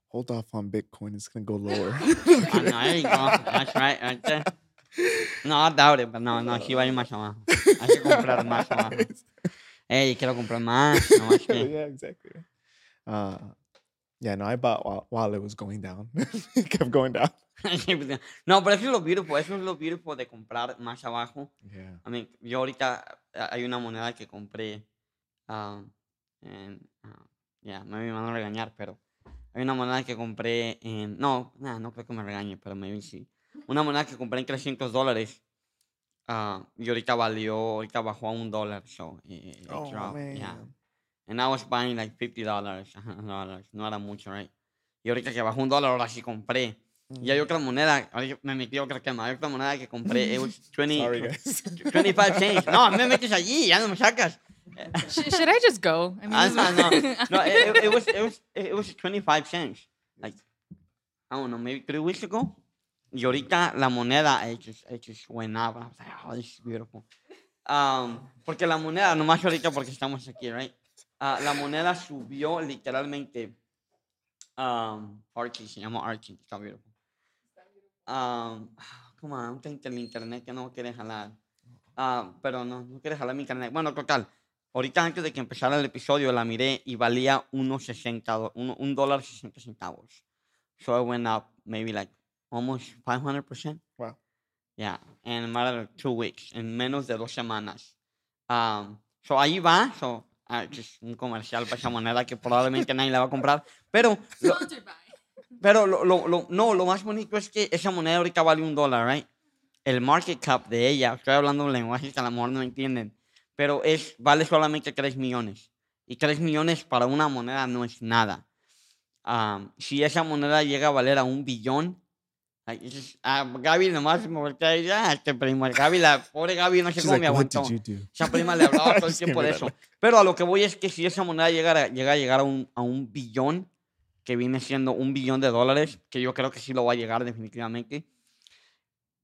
hold off on Bitcoin. It's gonna go lower. Ah, no, there you go. That's right, right there. No, I doubt it, but no, no, sí va a ir más abajo. Hay que comprar más abajo. Ey, quiero comprar más. No, es que... yeah, exactly. Uh, yeah, no, I bought while, while it was going down. it kept going down. Pues, no, pero eso es lo beautiful, eso es lo beautiful de comprar más abajo. Yeah. I mean, yo ahorita ah, hay una moneda que compré. ah, en, ah, ya, me van a regañar, pero hay una moneda que compré en. No, nah, no creo que me regañe, pero maybe sí. Una moneda que compré en 300 dólares. ah, y ahorita valió, ahorita bajó a un dólar. So, it, it Oh, dropped, yeah. And I was buying like 50 dollars, dollars. No era mucho, right? Y ahorita que bajó un dólar, ahora sí compré. Y hay otra moneda, me metí a otra cama, hay otra moneda que compré, it was 20, Sorry, guys. 25 cents. No, me metes allí, ya no me sacas. Sh- should I just go? I mean, Ah, this no, no, it, it- it was, it, was, it was 25 cents. Like, I don't know, maybe three weeks ago. Y ahorita la moneda, it just, it just went up. I was like, oh, this is beautiful. Um, porque la moneda, nomás ahorita porque estamos aquí, right? Ah, la moneda subió literalmente. Um, Archie, se llama Archie, está beautiful. Um, come on, un el internet que no quiere jalar. Ah, pero no, no quiere jalar mi internet. Bueno, total. Ahorita antes de que empezara el episodio la miré y valía unos 60, do- uno- un dólar 60 centavos. So it went up maybe like almost 500%. Wow. Yeah, in a matter of two weeks, en menos de dos semanas. Um, so ahí va, so, ah, just un comercial para esa moneda que probablemente nadie la va a comprar. Pero, lo, pero lo, lo, lo- no, lo más bonito es que esa moneda ahorita vale un dólar, right? El market cap de ella, estoy hablando un lenguaje que a lo mejor no entienden, pero es, vale solamente 3 millones. Y 3 millones para una moneda no es nada. Am, si esa moneda llega a valer a un billón, dices, ah, Gaby nomás me voltea y dice, ah, este primo, el Gaby, la pobre Gaby, no sé cómo me aguantó. Esa prima le hablaba todo el tiempo de eso. Pero a lo que voy es que si esa moneda llegara, llega a llegar a un, a un billón, que viene siendo un billón de dólares, que yo creo que sí lo va a llegar definitivamente,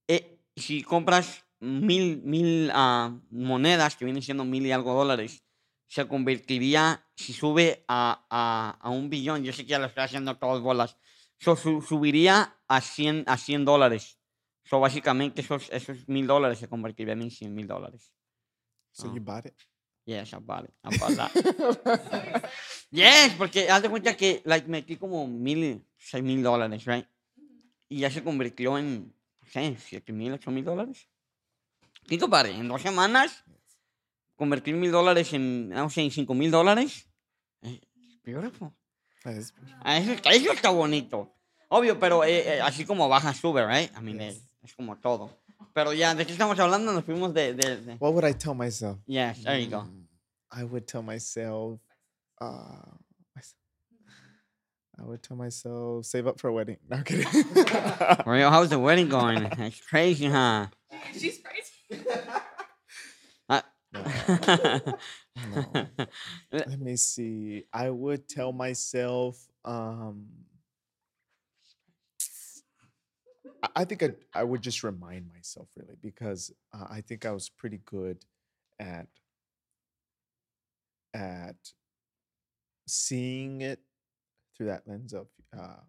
eh, si compras mil, mil ah, monedas, que vienen siendo mil y algo dólares, se convertiría, si sube a, a, a un billón, yo sé que ya lo estoy haciendo todas bolas, so, su- subiría a 100, a 100 dólares. So, básicamente esos, esos mil dólares se convertirían en 100 mil dólares. So Oh. you bought it? Yes, I bought it. I bought that. yes, porque haz de cuenta que like, metí como mil, seis mil dólares, right? Y ya se convirtió en, no sé, siete mil, ocho mil dólares. ¿Qué compadre? En dos semanas, convertir mil dólares en, no sé, en cinco mil dólares. eh, beautiful. That is- Ah, Eso, eso está bonito. Obvio, pero eh, eh, así como baja, sube, right? I mean, Yes. eh, es como todo. Pero ya, ¿de qué estamos hablando? Nos fuimos de... de, de- What would I tell myself? Yes, there you go. Mm, I would tell myself, uh, I would tell myself, save up for a wedding. No I'm kidding. Mario, how's the wedding going? It's crazy, huh? She's crazy. No. Let me see. I would tell myself, um, I- I think I, I would just remind myself really because uh, I think I was pretty good at at seeing it through that lens of uh,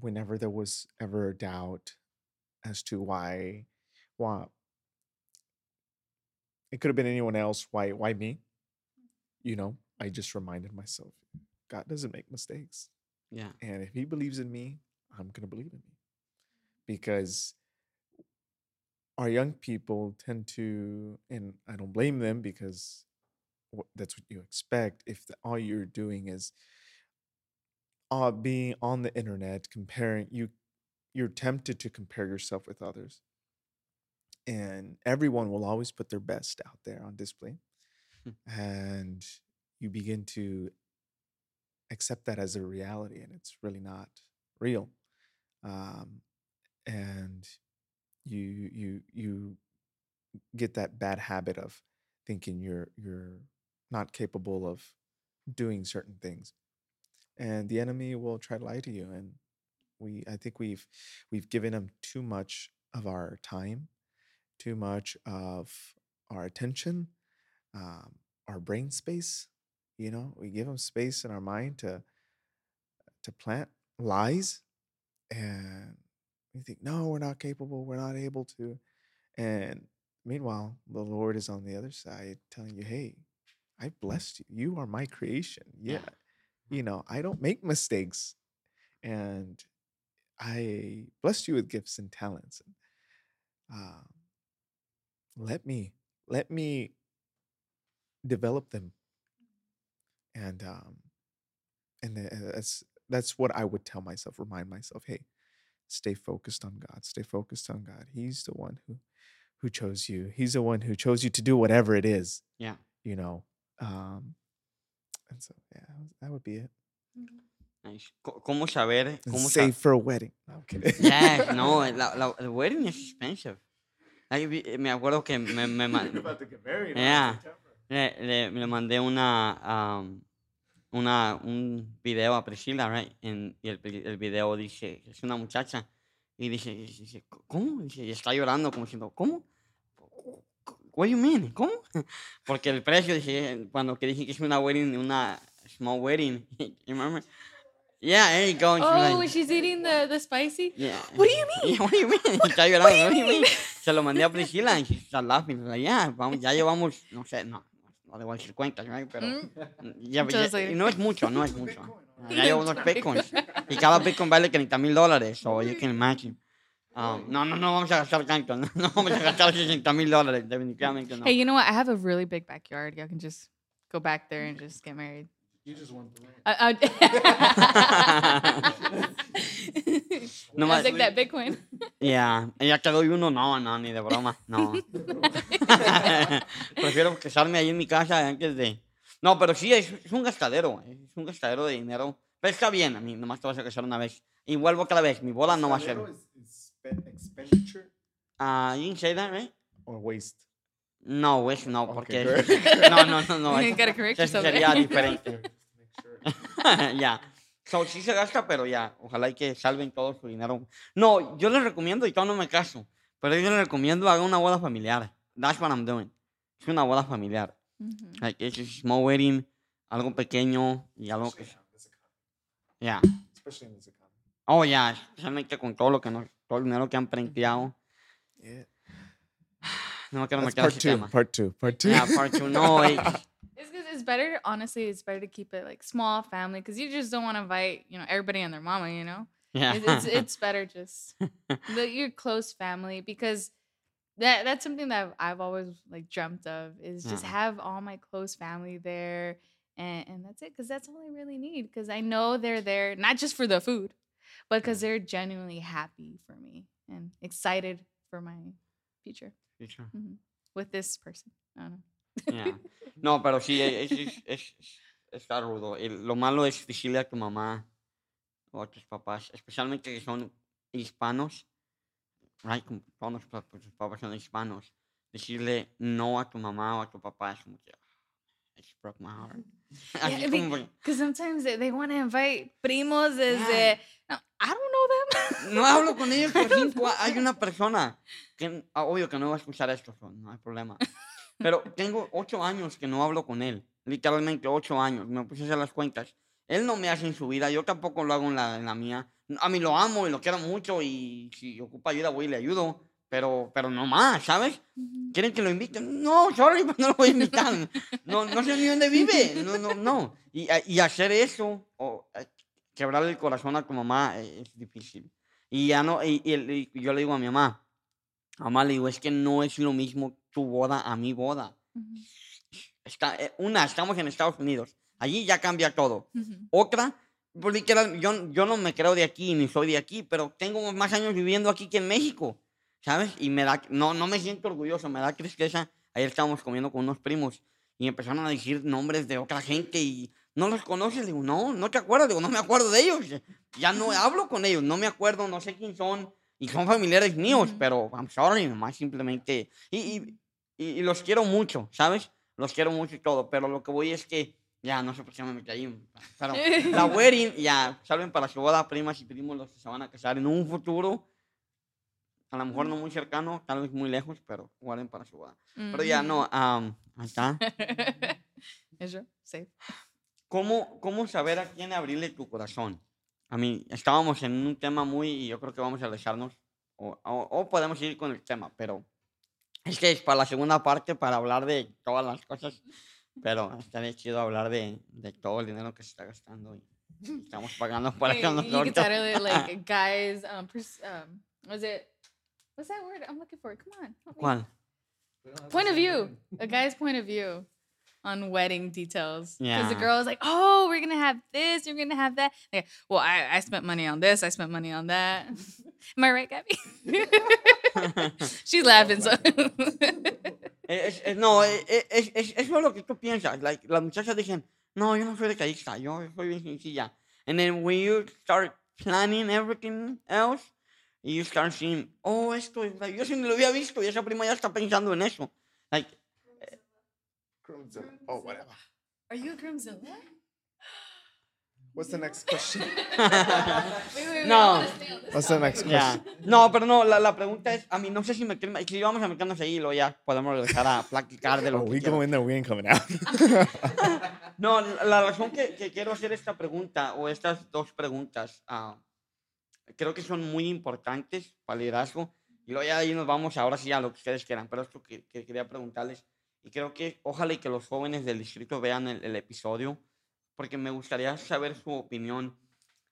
whenever there was ever a doubt as to why why it could have been anyone else why why me? You know i just reminded myself god doesn't make mistakes yeah. and if he believes in me i'm going to believe in me. Because our young people tend to and i don't blame them because that's what you expect if the, all you're doing is uh, being on the internet comparing you you're tempted to compare yourself with others and everyone will always put their best out there on display and you begin to accept that as a reality and it's really not real um, and you you you get that bad habit of thinking you're you're not capable of doing certain things and the enemy will try to lie to you and we i think we've we've given him too much of our time too much of our attention um, our brain space you know we give them space in our mind to to plant lies and You think, no, we're not capable, we're not able to. And meanwhile, the Lord is on the other side telling you, hey, I blessed you. You are my creation. Yeah. Yeah. You know, I don't make mistakes. And I blessed you with gifts and talents. And um, let me, let me develop them. And um, and uh, that's that's what I would tell myself, remind myself, hey, stay focused on God. Stay focused on God. He's the one who who chose you. He's the one who chose you to do whatever it is, Yeah. you know. Um and so yeah, that would be it. Nice. Co- ¿Cómo saber? ¿Cómo save sa- for a wedding. No, I'm kidding. Yes, no, la, la, the wedding is expensive. Like, vi- me acuerdo que me, me, ma- about to get married in Yeah. le, le, le mandé una, um, una, un video a Priscila, right? En- y el, el video dice, es una muchacha, y dice, dice, ¿cómo? Dice, y está llorando como diciendo, ¿cómo? What do you mean? ¿Cómo? Porque el precio, dice, cuando que dije que es una wedding, una small wedding, you remember? Yeah, there you go. and she's Oh, like, when she's eating the, the spicy? Yeah. What do you mean? Yeah, what do you mean? Está llorando. What do you mean? Se lo mandé a Priscila y está laughing. Like, yeah, vamos, ya llevamos, no sé, no, no debo decir cuentas, right? Pero Mm. ya, ya- y no es mucho, no es mucho. Ya llevo unos bitcoins. Y cada bitcoin vale 30 mil dólares, so you can imagine. Um, no, no, no vamos a gastar tanto. No, no vamos a gastar 60 mil dólares, definitivamente no. Hey, you know what? I have a really big backyard. Y'all can just go back there and just get married. You just want the land. I, No más- I take that Bitcoin. Ya, ya te doy uno, no, no, ni de broma, no. Prefiero casarme ahí en mi casa antes de... No, pero sí, es, es un gastadero, es un gastadero de dinero. Pero está bien, a mí nomás te vas a casar una vez. Y vuelvo otra vez, mi boda no va a ser... Expenditure Ah, you can say that, right? or waste. No, pues no, Okay, porque... good. No, no, no, no. gotta correct eso yourself. sería there. diferente. Just make sure. ya. So, sí se gasta, pero ya. Ojalá y que salven todo su dinero. No, yo les recomiendo, y todo no me caso, pero yo les recomiendo hagan una boda familiar. That's what I'm doing. Es una boda familiar. Mhm. Like, it's a small wedding, algo pequeño y algo que... Especially in economy. Oh, ya. Especialmente con todo lo que nos, todo el dinero que han prenteado. Yeah. No me quiero meter tema. Part two. Part two. Yeah, part two. No, eh, It's, better, honestly, it's better to keep it like small family because you just don't want to invite, you know, everybody and their mama, you know? yeah. It's, it's, it's better just your close family because that that's something that I've always like dreamt of is just Yeah. have all my close family there and, and that's it because that's all I really need because I know they're there not just for the food but because they're genuinely happy for me and excited for my future Future mm-hmm. with this person. I don't know. Ya. No, pero sí, e- es, es, es- es- está rudo. El- lo malo es decirle a tu mamá o a tus papás, especialmente que son hispanos, right? como todos pa- tus papás son hispanos, decirle no a tu mamá o a tu papá es como que, "Ah, it broke my heart. Yeah, Because sometimes they, want to invite primos desde. No, I don't know them. no hablo con ellos por cinco a- Hay una persona que, ah, obvio que no va a escuchar esto, no hay problema. Pero tengo ocho años que no hablo con él. Literalmente ocho años. Me puse a hacer las cuentas. Él no me hace en su vida, yo tampoco lo hago en la, en la mía. A mí lo amo y lo quiero mucho y si ocupa ayuda voy y le ayudo. Pero, pero no más, ¿sabes? ¿Quieren que lo inviten? No, sorry, pues no lo voy a invitar. No, no sé ni dónde vive. No, no, no. Y, y hacer eso, o eh, quebrarle el corazón a tu mamá, eh, es difícil. Y ya no, y, y y yo le digo a mi mamá, mamá, le digo, es que no es lo mismo tu boda a mi boda. Está, eh, una, estamos en Estados Unidos. Allí ya cambia todo. mhm. Otra, pues, literal, yo, yo no me creo de aquí ni soy de aquí, pero tengo más años viviendo aquí que en México, ¿sabes? Y me da, no, no me siento orgulloso, me da tristeza. Ayer estábamos comiendo con unos primos y empezaron a decir nombres de otra gente y no los conoces. Digo, no, no te acuerdas. Digo, no me acuerdo de ellos. Ya no hablo con ellos, no me acuerdo, no sé quién son. Y son familiares míos, Ujú. pero I'm sorry, nomás simplemente. Y, y, y- y los quiero mucho, ¿sabes? Los quiero mucho y todo, pero lo que voy es que ya no sé por qué me metí ahí. Pero la wedding, ya, salven para su boda, primas y primos los que se van a casar en un futuro. A lo mejor no muy cercano, tal vez muy lejos, pero guarden para su boda. Pero ya no, am, ahí está. Your safe? ¿Cómo, ¿Cómo saber a quién abrirle tu corazón? A mí, estábamos en un tema muy, y yo creo que vamos a alejarnos o, o- o podemos ir con el tema, pero es que es para la segunda parte para hablar de todas las cosas, pero estaría chido hablar de, de todo el dinero que se está gastando y estamos pagando para Hey, eso you can nosotros. title it like guys. Um, pers- um, was it? What's that word I'm looking for? Come on. help me. ¿Cuál? Point of view. A guy's point of view on wedding details. Because the Yeah. girl is like, oh, we're gonna have this, you're gonna have that. Like, well, I, I spent money on this, I spent money on that. Am I right, Gabby? She's laughing so. Es, es- no, es, es, es, eso es lo que tú piensas. Like, las muchachas dicen, no, yo no soy detallista, yo soy bien sencilla. And then when you start planning everything else, you start seeing, oh, esto, es- like, yo sí ni lo había visto y esa prima ya está pensando en eso. Like, Oh, whatever. Are you a groomzilla? What's the next question? No. What's the next question? No, pero no, la, la pregunta es, a mí no sé si me si vamos a meternos ahí y luego ya podemos regresar a platicar de lo Oh, que we go in there, we ain't coming out. No, la la razón que, que quiero hacer esta pregunta o estas dos preguntas ah, creo que son muy importantes para el liderazgo y luego ya ahí nos vamos ahora sí a lo que ustedes quieran, pero esto que, que quería preguntarles y creo que ojalá y que los jóvenes del distrito vean el, el episodio porque me gustaría saber su opinión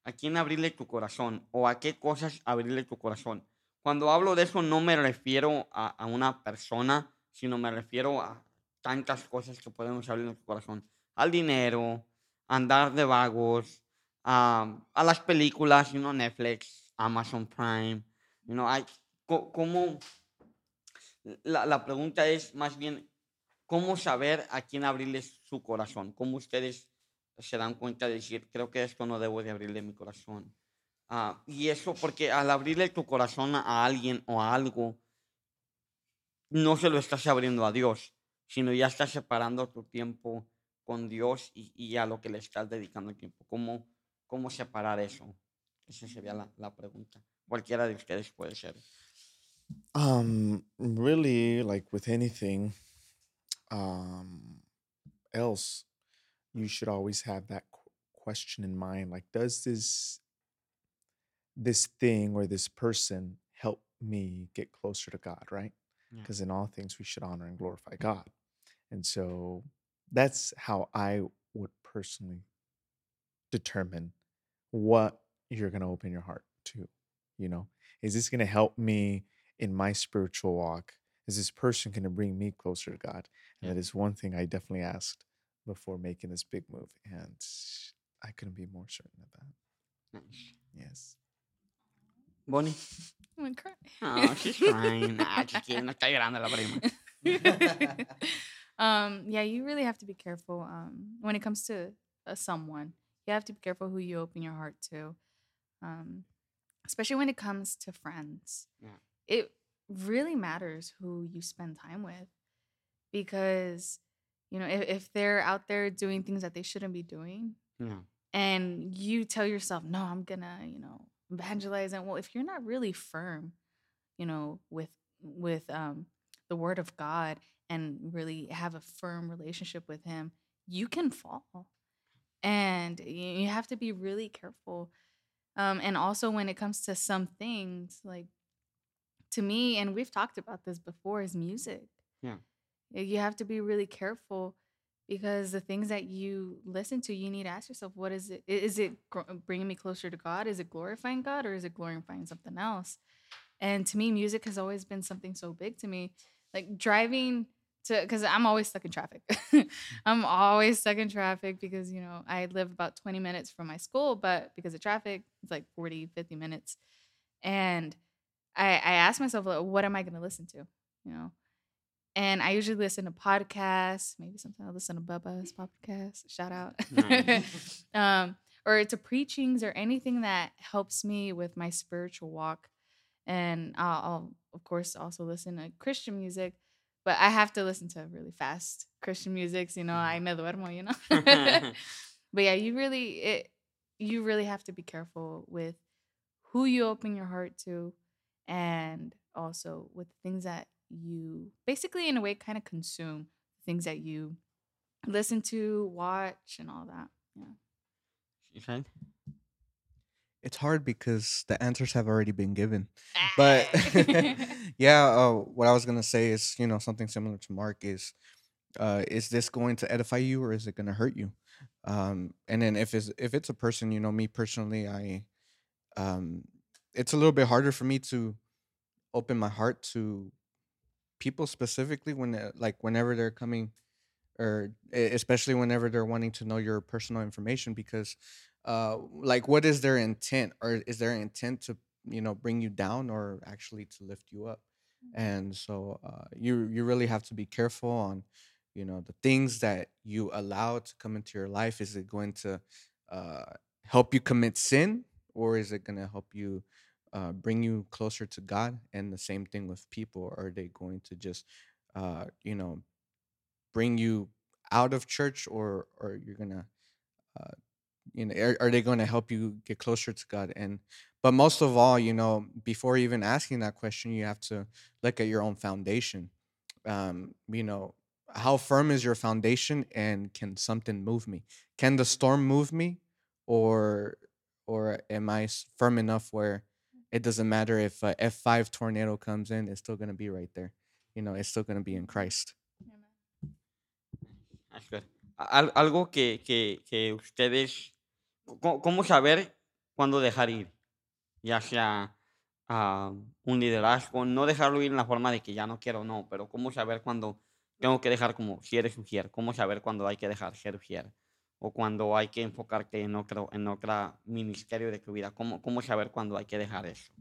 a quién abrirle tu corazón o a qué cosas abrirle tu corazón. Cuando hablo de eso no me refiero a, a una persona, sino me refiero a tantas cosas que podemos abrir en corazón al dinero, andar de vagos, a, a las películas, you know, Netflix, Amazon Prime, you know, hay, ¿cómo? La, la pregunta es más bien, ¿cómo saber a quién abrirles su corazón? ¿Cómo ustedes se dan cuenta de decir, creo que esto no debo de abrirle mi corazón? Ah, y eso porque al abrirle tu corazón a alguien o a algo, no se lo estás abriendo a Dios, sino ya estás separando tu tiempo con Dios y, y a lo que le estás dedicando el tiempo. ¿Cómo, cómo separar eso? Esa sería la, la pregunta. Cualquiera de ustedes puede ser. Um, really, like with anything, um, else, you should always have that qu- question in mind. Like, does this this thing or this person help me get closer to God? Right? Yeah. Because in all things, we should honor and glorify God. And so, that's how I would personally determine what you're going to open your heart to. You know, is this going to help me in my spiritual walk? Is this person going to bring me closer to God? And Yeah. that is one thing I definitely asked before making this big move. And I couldn't be more certain of that. Nice. Yes. Bonnie. I'm gonna cry. Oh, she's crying. Ah, chiquilla, no está llorando la prima. um, yeah, you really have to be careful um, when it comes to uh, someone. You have to be careful who you open your heart to, um, especially when it comes to friends. Yeah. It really matters who you spend time with because, you know, if, if they're out there doing things that they shouldn't be doing, Yeah. and you tell yourself, no, I'm gonna, you know, evangelize. And well, if you're not really firm, you know, with with um the word of God and really have a firm relationship with him, you can fall. And you have to be really careful. Um, and also when it comes to some things, like to me, and we've talked about this before, is music. Yeah. You have to be really careful because the things that you listen to, you need to ask yourself, what is it? Is it uh, bringing me closer to God? Is it glorifying God or is it glorifying something else? And to me, music has always been something so big to me. Like driving to, because I'm always stuck in traffic. I'm always stuck in traffic because, you know, I live about 20 minutes from my school, but because of traffic, it's like 40, 50 minutes. And I, I ask myself, like, what am I going to listen to? You know? And I usually listen to podcasts. Maybe sometimes I listen to Bubba's podcast. Shout out. Nice. um, or to preachings or anything that helps me with my spiritual walk. And I'll, I'll of course also listen to Christian music, but I have to listen to really fast Christian music. You know, I me duermo, you know. but yeah, you really it you really have to be careful with who you open your heart to, and also with things that you basically in a way kind of consume things that you listen to, watch, and all that. Yeah. She said, it's hard because the answers have already been given. But Ah. yeah, uh, what I was gonna say is, you know, something similar to Mark is, uh, is this going to edify you or is it gonna hurt you? Um, and then if it's if it's a person, you know, me personally, I, um, it's a little bit harder for me to open my heart to people specifically when like whenever they're coming or especially whenever they're wanting to know your personal information because uh like what is their intent? Or is their intent to you know bring you down or actually to lift you up? And so uh you you really have to be careful on you know the things that you allow to come into your life. Is it going to uh help you commit sin or is it going to help you uh, bring you closer to God. And the same thing with people. Are they going to just, uh, you know, bring you out of church, or or you're gonna, uh, you know, are, are they going to help you get closer to God? And but most of all, you know, before even asking that question, you have to look at your own foundation. Um, you know, how firm is your foundation, and can something move me? Can the storm move me, or or am I firm enough where it doesn't matter if a F5 tornado comes in, it's still going to be right there. You know, it's still going to be in Christ. Algo que, que, que ustedes, ¿cómo saber cuándo dejar ir? Ya sea ah, un liderazgo, no dejarlo ir en la forma de que ya no quiero, no, pero cómo saber cuándo tengo que dejar como si eres cómo saber cuándo hay que dejar ser o cuando hay que enfocarte en otro, en otro ministerio de tu vida, cómo, cómo saber cuándo hay que dejar eso.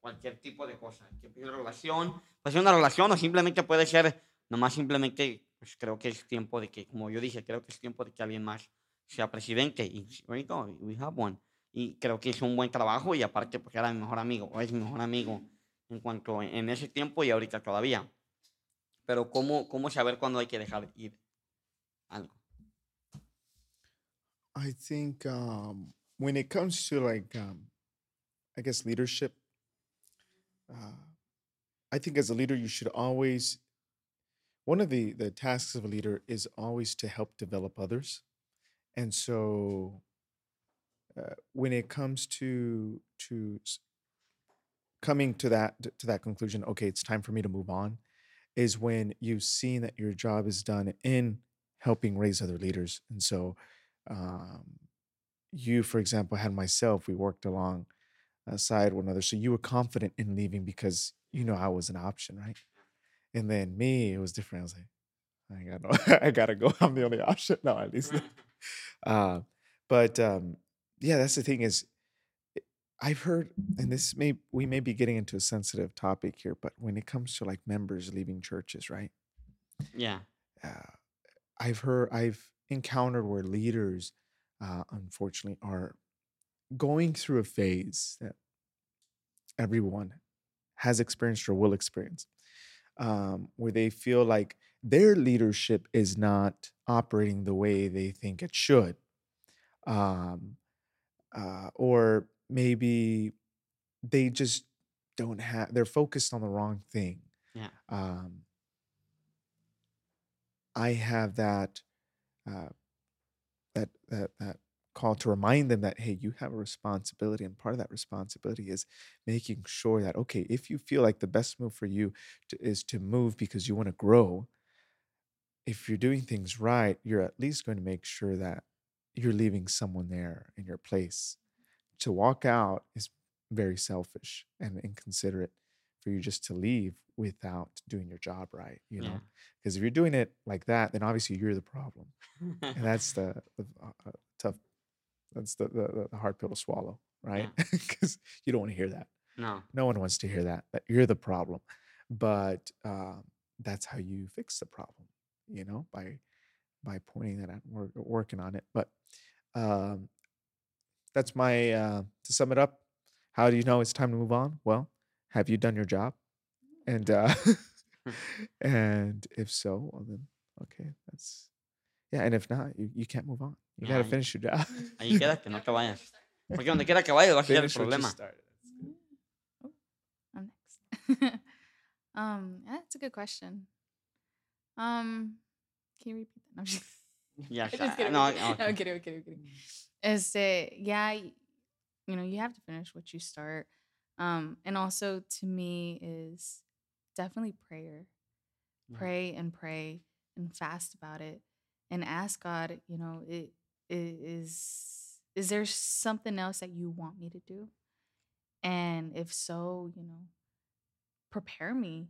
Cualquier tipo de cosa, ser relación, puede ser una relación o simplemente puede ser nomás simplemente, pues creo que es tiempo de que, como yo dije, creo que es tiempo de que alguien más sea presidente. Y we have one. Y creo que hizo un buen trabajo y aparte porque era mi mejor amigo, o es mi mejor amigo en cuanto en ese tiempo y ahorita todavía. Pero cómo, cómo saber cuándo hay que dejar ir algo. I think um, when it comes to like, um, I guess leadership, uh, I think as a leader you should always. One of the the tasks of a leader is always to help develop others, and so uh, when it comes to to coming to that to that conclusion, okay, it's time for me to move on, is when you've seen that your job is done in helping raise other leaders, and so um, you, for example, had myself, we worked along uh, side one another. So you were confident in leaving because you know I was an option, right? And then me, it was different. I was like, I got no, I gotta go. I'm the only option. No, at least. uh, but um, yeah, that's the thing is, i- I've heard, and this may we may be getting into a sensitive topic here, but when it comes to like members leaving churches, right? Yeah. uh, I've heard, I've encountered where leaders, uh, unfortunately, are going through a phase that everyone has experienced or will experience, um, where they feel like their leadership is not operating the way they think it should, um, uh, or maybe they just don't have, they're focused on the wrong thing. Yeah. Um, I have that uh, that that that call to remind them that hey, you have a responsibility, and part of that responsibility is making sure that okay, if you feel like the best move for you to, is to move because you want to grow, if you're doing things right, you're at least going to make sure that you're leaving someone there in your place. To walk out is very selfish and inconsiderate for you just to leave without doing your job right. You know, Yeah. because if you're doing it like that, then obviously you're the problem, and that's the, the uh, uh, tough. That's the, the the hard pill to swallow, right? Because you don't want to hear that. no. No one wants to hear that. That you're the problem, but um, that's how you fix the problem. You know, by by pointing that out, and work, working on it. But um, that's my uh, to sum it up. How do you know it's time to move on? Well, have you done your job? And uh, and if so, well then okay, that's yeah. And if not, you, you can't move on. You gotta finish your job. Ahí quédate, no te vayas. Porque donde quiera que vayas vas a ser el Finish problema. I'm next. um, yeah, that's a good question. Um, can you repeat that? No, I'm just, Ya I'm just kidding. No, I'm ok. kidding. I'm kidding. I'm kidding. Este, yeah, you know, you have to finish what you start. Um, and also to me is definitely prayer. Pray and pray and fast about it and ask God, you know, it, it is is there something else that you want me to do? And if so, you know, prepare me.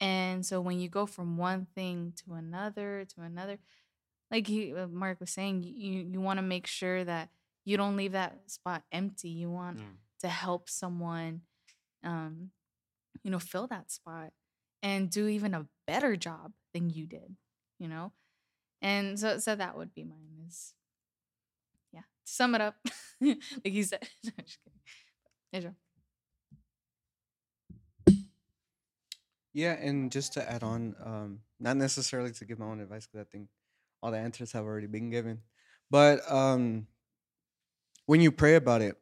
And so when you go from one thing to another to another, like he, uh, Mark was saying, you you want to make sure that you don't leave that spot empty. You want Yeah. To help someone, um, you know, fill that spot and do even a better job than you did. You know, and so so that would be mine. Is yeah. To sum it up, like you said. No, just kidding. Israel. Yeah, and just to add on, um, not necessarily to give my own advice because I think all the answers have already been given, but um, when you pray about it,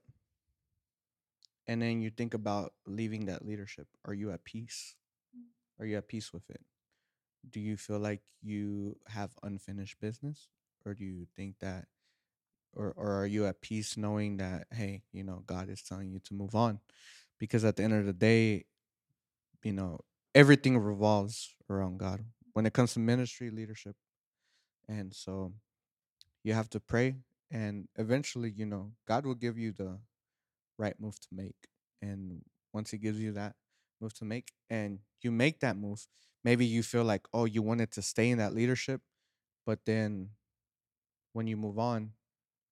and then you think about leaving that leadership, are you at peace? Mm. Are you at peace with it? Do you feel like you have unfinished business, or do you think that, or or are you at peace knowing that hey, you know, God is telling you to move on? Because at the end of the day, you know everything revolves around God when it comes to ministry leadership. And so you have to pray and eventually, you know, God will give you the right move to make. And once he gives you that move to make and you make that move, maybe you feel like, "Oh, you wanted to stay in that leadership, but then when you move on,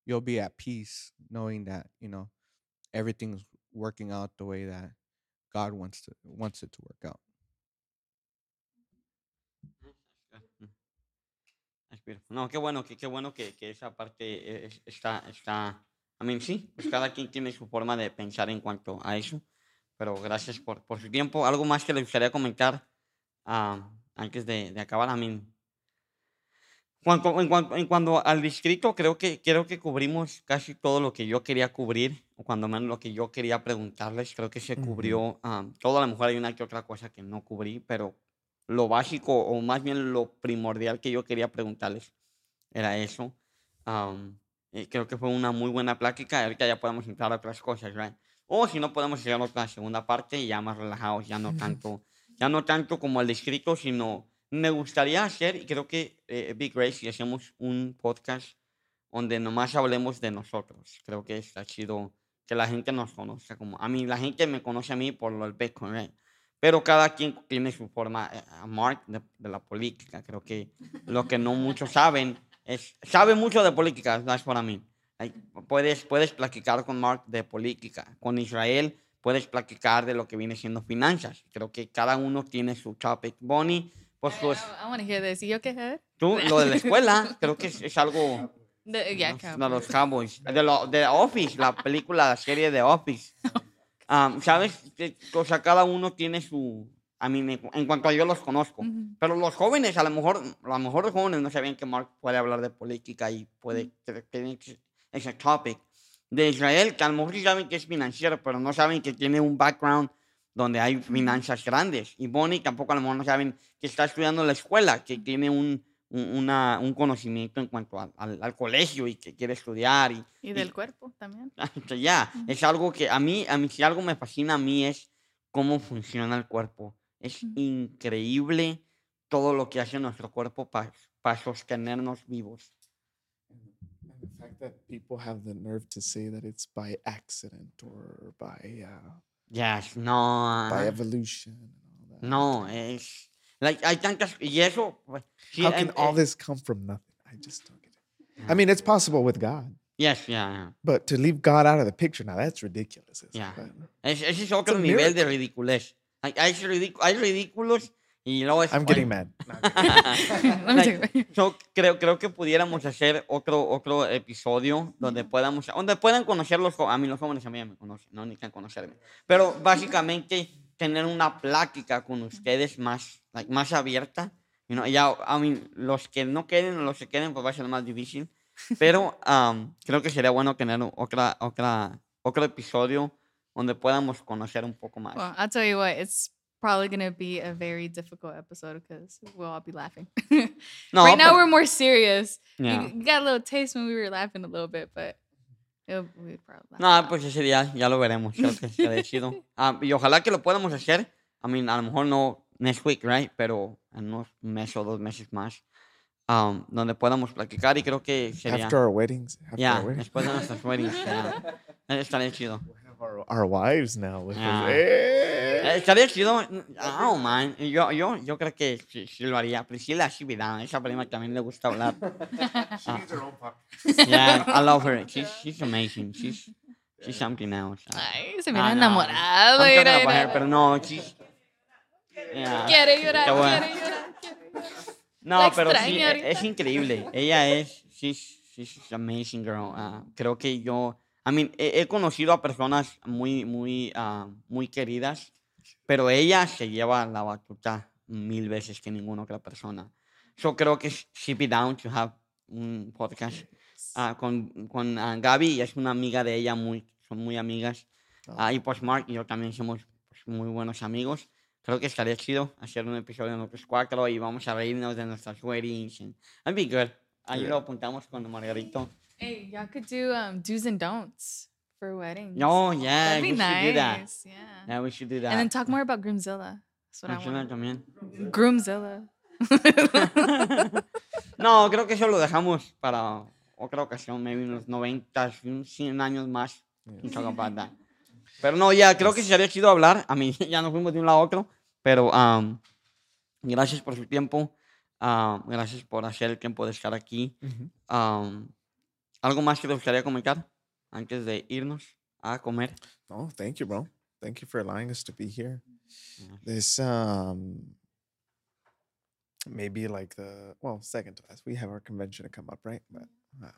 you'll be at peace knowing that, you know, everything's working out the way that God wants to wants it to work out." Mm. That's beautiful. No, qué bueno, que, qué bueno que, que esa parte eh, está, está, I mean, sí, pues cada quien tiene su forma de pensar en cuanto a eso, pero gracias por, por su tiempo. ¿Algo más que le gustaría comentar ah, antes de, de acabar? I mean, cuanto, en, cuanto, en cuanto al distrito, creo que, creo que cubrimos casi todo lo que yo quería cubrir, o cuando menos lo que yo quería preguntarles, creo que se cubrió ah, todo, a lo mejor hay una que otra cosa que no cubrí, pero lo básico, o más bien lo primordial que yo quería preguntarles era eso. Am, eh, creo que fue una muy buena plática, ahorita ya podemos entrar a otras cosas, right? O si no, podemos hacer otra segunda parte y ya más relajados, ya no tanto, ya no tanto como el distrito, sino me gustaría hacer, y creo que eh, Big Grace, si hacemos un podcast donde nomás hablemos de nosotros. Creo que está chido que la gente nos conozca como a mí, la gente me conoce a mí por lo del Bitcoin, right? Pero cada quien tiene su forma, eh, Mark, de, de la política. Creo que lo que no muchos saben es, sabe mucho de política, I mean. Like, puedes, puedes platicar con Mark de política. Con Israel puedes platicar de lo que viene siendo finanzas. Creo que cada uno tiene su topic. Bonnie, pues, I, pues want to hear this. You okay, Heather? tú, lo de la escuela, creo que es, es algo... The, yeah, los- de los Cowboys. De, lo, de Office, la película, la serie de Office. Am, ¿Sabes? O sea, cada uno tiene su... A mí, me- en cuanto a yo los conozco. Ujú. Pero los jóvenes, a lo mejor, a lo mejor los jóvenes no sabían que Mark puede hablar de política y puede tiene ese- topic. De Israel, que a lo mejor sí saben que es financiero, pero no saben que tiene un background donde hay finanzas grandes. Y Bonnie tampoco a lo mejor no saben que está estudiando en la escuela, que tiene un, un, una- un conocimiento en cuanto al, al- al colegio y que quiere estudiar. Y, Y del cuerpo también. ya, es algo que a mí, a mí, si algo me fascina a mí es cómo funciona el cuerpo. Es increíble todo lo que hace nuestro cuerpo para sostenernos vivos. And the fact that people have the nerve to say that it's by accident or by uh, Yes, no, by evolution and all that. no, es, like, hay tantas, y eso, pues, sí, How can all eh, this come from nothing? I just don't get it. I mean, it's possible with God, yes, yeah, yeah. but to leave God out of the picture now, that's ridiculous. isn't Yeah. it? Es- ese es otro nivel de ridiculez. Hay, hay, ridic- hay ridículos y luego es... I'm getting mad. Like. So, creo, creo que pudiéramos hacer otro, otro episodio donde podamos, donde puedan conocer los a mí los jóvenes a mí ya me conocen, no necesitan conocerme, pero básicamente tener una plática con ustedes más, like, más abierta, you know, ya, I mean, los que no queden o los que queden, pues va a ser más difícil, pero um, creo que sería bueno tener otra, otra, otro episodio donde podamos conocer un poco más. Well, I'll tell you what, it's probably going to be a very difficult episode because we'll all be laughing. No, right now, pero- we're more serious. You- yeah. You, got a little taste when we were laughing a little bit, but It- we'd probably laugh No, off. pues ese día ya lo veremos. Creo que estaría chido. Ah, y ojalá que lo podamos hacer. I mean, a lo mejor no next week, right? Pero en unos meses o dos meses más. um, donde podamos platicar y creo que sería. After our weddings. After Ya, our weddings. después de nuestras weddings. ya. Eh, Estaría chido. Our, our wives now with. Ah. Eh. Eh, Estaría chido. Oh, man. Yo, yo, yo creo que sí, sí lo haría. Priscila Shibida, esa prima también le gusta hablar. She needs her own podcast. Yeah, I love her. She's, she's amazing. She's, she's something else. Ay, se Ah, mira no. enamorado. I'm talking mira, about her, mira. pero no, she's... Yeah. Quiere llorar, Qué bueno. quiere llorar. quiere llorar. No, La pero sí, e- ahorita. es increíble. Ella es, she's, she's an amazing girl. Ah, creo que yo, I mean, he, he conocido a personas muy, muy, ah, muy queridas, pero ella se lleva la batuta mil veces que ninguna otra persona. Yo creo que es Ship It Down to have un podcast ah, con, con ah, Gaby, y es una amiga de ella, muy, son muy amigas. Ah, y pues Mark y yo también somos pues, muy buenos amigos. Creo que estaría chido hacer un episodio de nosotros cuatro y vamos a reírnos de nuestras weddings. And that'd be good. Ahí Yeah. lo apuntamos con Margarito. Hey, y'all could do um, do's and don'ts for weddings. No, yeah, That'd we be should do that. nice. Yeah. Yeah, we should do that. And then talk more about Groomzilla. That's what I Funciona want. también. Groomzilla. no, creo que eso lo dejamos para otra ocasión, maybe unos 90, 100 años más. That. Pero no, ya, creo que sería chido hablar. A mí ya nos fuimos de un lado a otro. Pero um, gracias por su tiempo. ah, gracias por hacer el tiempo de estar aquí. Um, ¿Algo más que te gustaría comentar antes de irnos a comer? Oh, thank you, bro. Thank you for allowing us to be here. This um maybe like the well second to last. We have our convention to come up, right? But uh,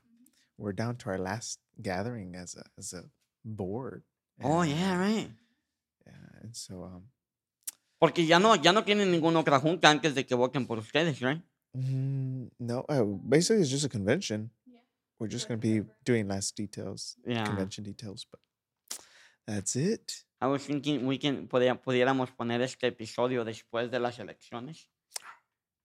we're down to our last gathering as a as a board. Oh, yeah, uh, right. Yeah, and so um Porque ya no, ya no tienen ninguna otra junta antes de que voten por ustedes, right? mm, no, uh, basically it's just a convention. We're just gonna be doing last details, Yeah. convention details, but that's it. I was thinking we can, podía- pudiéramos poner este episodio después de las elecciones.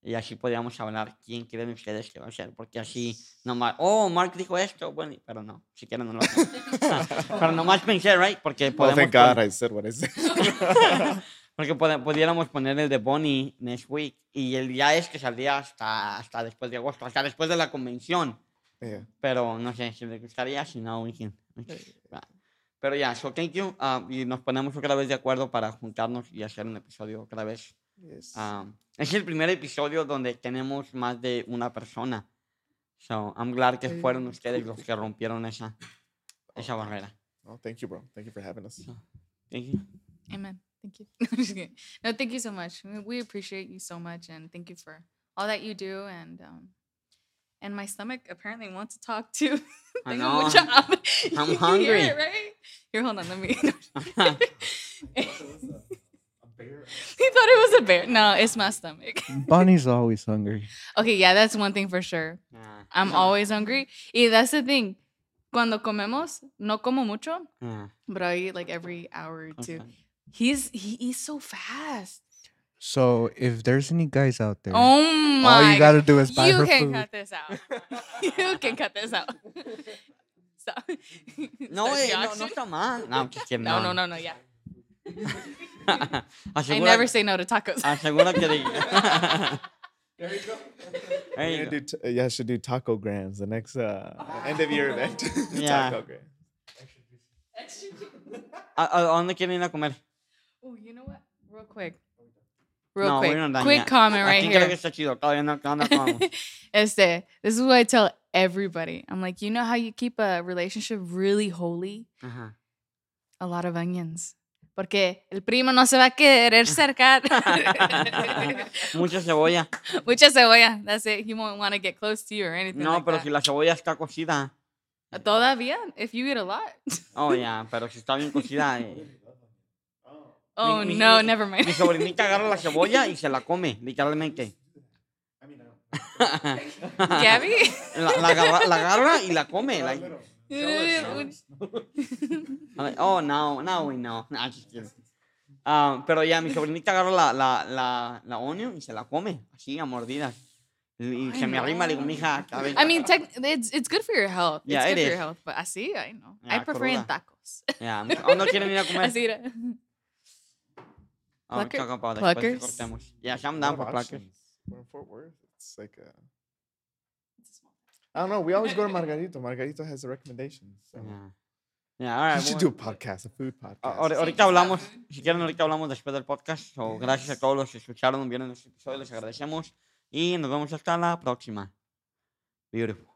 Y así podíamos hablar quién creen ustedes que va a ser. Porque así, nomás, oh, Mark dijo esto. Bueno, pero no, si quieren no lo hacen. pero nomás pensé, right? Porque Oh, podemos thank God I said what I said. Porque pode- pudiéramos poner el de Bonnie next week. Y el día es que saldría hasta, hasta después de agosto, hasta después de la convención. Yeah. Pero no sé si les gustaría, si no, we can- we can- va. Pero ya, so thank you. ah, y nos ponemos otra vez de acuerdo para juntarnos y hacer un episodio otra vez. Yes. Ah, es el primer episodio donde tenemos más de una persona. So, I'm glad que fueron ustedes los que rompieron esa, esa barrera. oh, thank you, bro. Thank you for having us. Thank you. Amen. Thank you. I'm just kidding. No, thank you so much. We- We appreciate you so much, and thank you for all that you do. And um, and my stomach apparently wants to talk too. I Tengo know. mucha hambre. I'm You hear hungry. it, right? Here, hold on. Let me. he thought it was a bear. No, it's my stomach. Bonnie's always hungry. Okay, yeah, that's one thing for sure. I'm always hungry. Y that's the thing. Cuando comemos, no como mucho, but I eat like every hour or two. okay. He's he eats so fast. So if there's any guys out there, Oh my! all you gotta do is buy the food. you her can food. cut this out. you can cut this out. Stop. No, Start eh, the no, no auction. está mal. No, I'm just kidding. no, no, no, no, yeah. I Asegura- never say no to tacos. Asegúrate de. There you go. There you We're go. gonna do t- uh, yeah, I should do taco grams the next uh, end of year event. Yeah. taco grams. ¿A, a dónde quieren ir a comer? oh, you know what? Real quick. Real No, quick. Quick comment right here. este, this is what I tell everybody. I'm like, you know how you keep a relationship really holy? Ajá. A lot of onions. Porque el primo no se va a querer cercar. Mucha cebolla. Mucha cebolla. That's it. He won't want to get close to you or anything. No, like pero that. si la cebolla está cocida. Todavía, if you eat a lot. Oh, ya, pero si está bien cocida. eh, Oh mi- no, mi- never mind. Mi sobrinita agarra la cebolla y se la come, literalmente. Gabby? La, la agarra, la agarra y la come. like, like, oh, no, now we know. Nah, just kidding. Ah, pero ya, mi sobrinita agarra la, la, la, la onion y se la come, así, a mordidas. Y I se me arrima, le digo, mija, a ver, I mean, tech, it's it's good for your health. Yeah, it's it good for your is. health. But así, I know. I Yeah, prefer en cruda. tacos. ya, ¿o no quieren ir a comer? así era. Oh, Plucker- choco, pa, después que Pluckers? cortemos. Yeah, I'm A down for Pluckers. We're in Fort Worth. It's like a. I don't know. We always go to Margarito. Margarito has the recommendations. So. Yeah. Yeah, all We right. should bueno. do a podcast, a food podcast. A- ahori- Ahorita hablamos, si quieren, ahorita hablamos después del podcast. So, gracias a todos los que escucharon, vieron este episodio, les agradecemos. Y nos vemos hasta la próxima. Beautiful.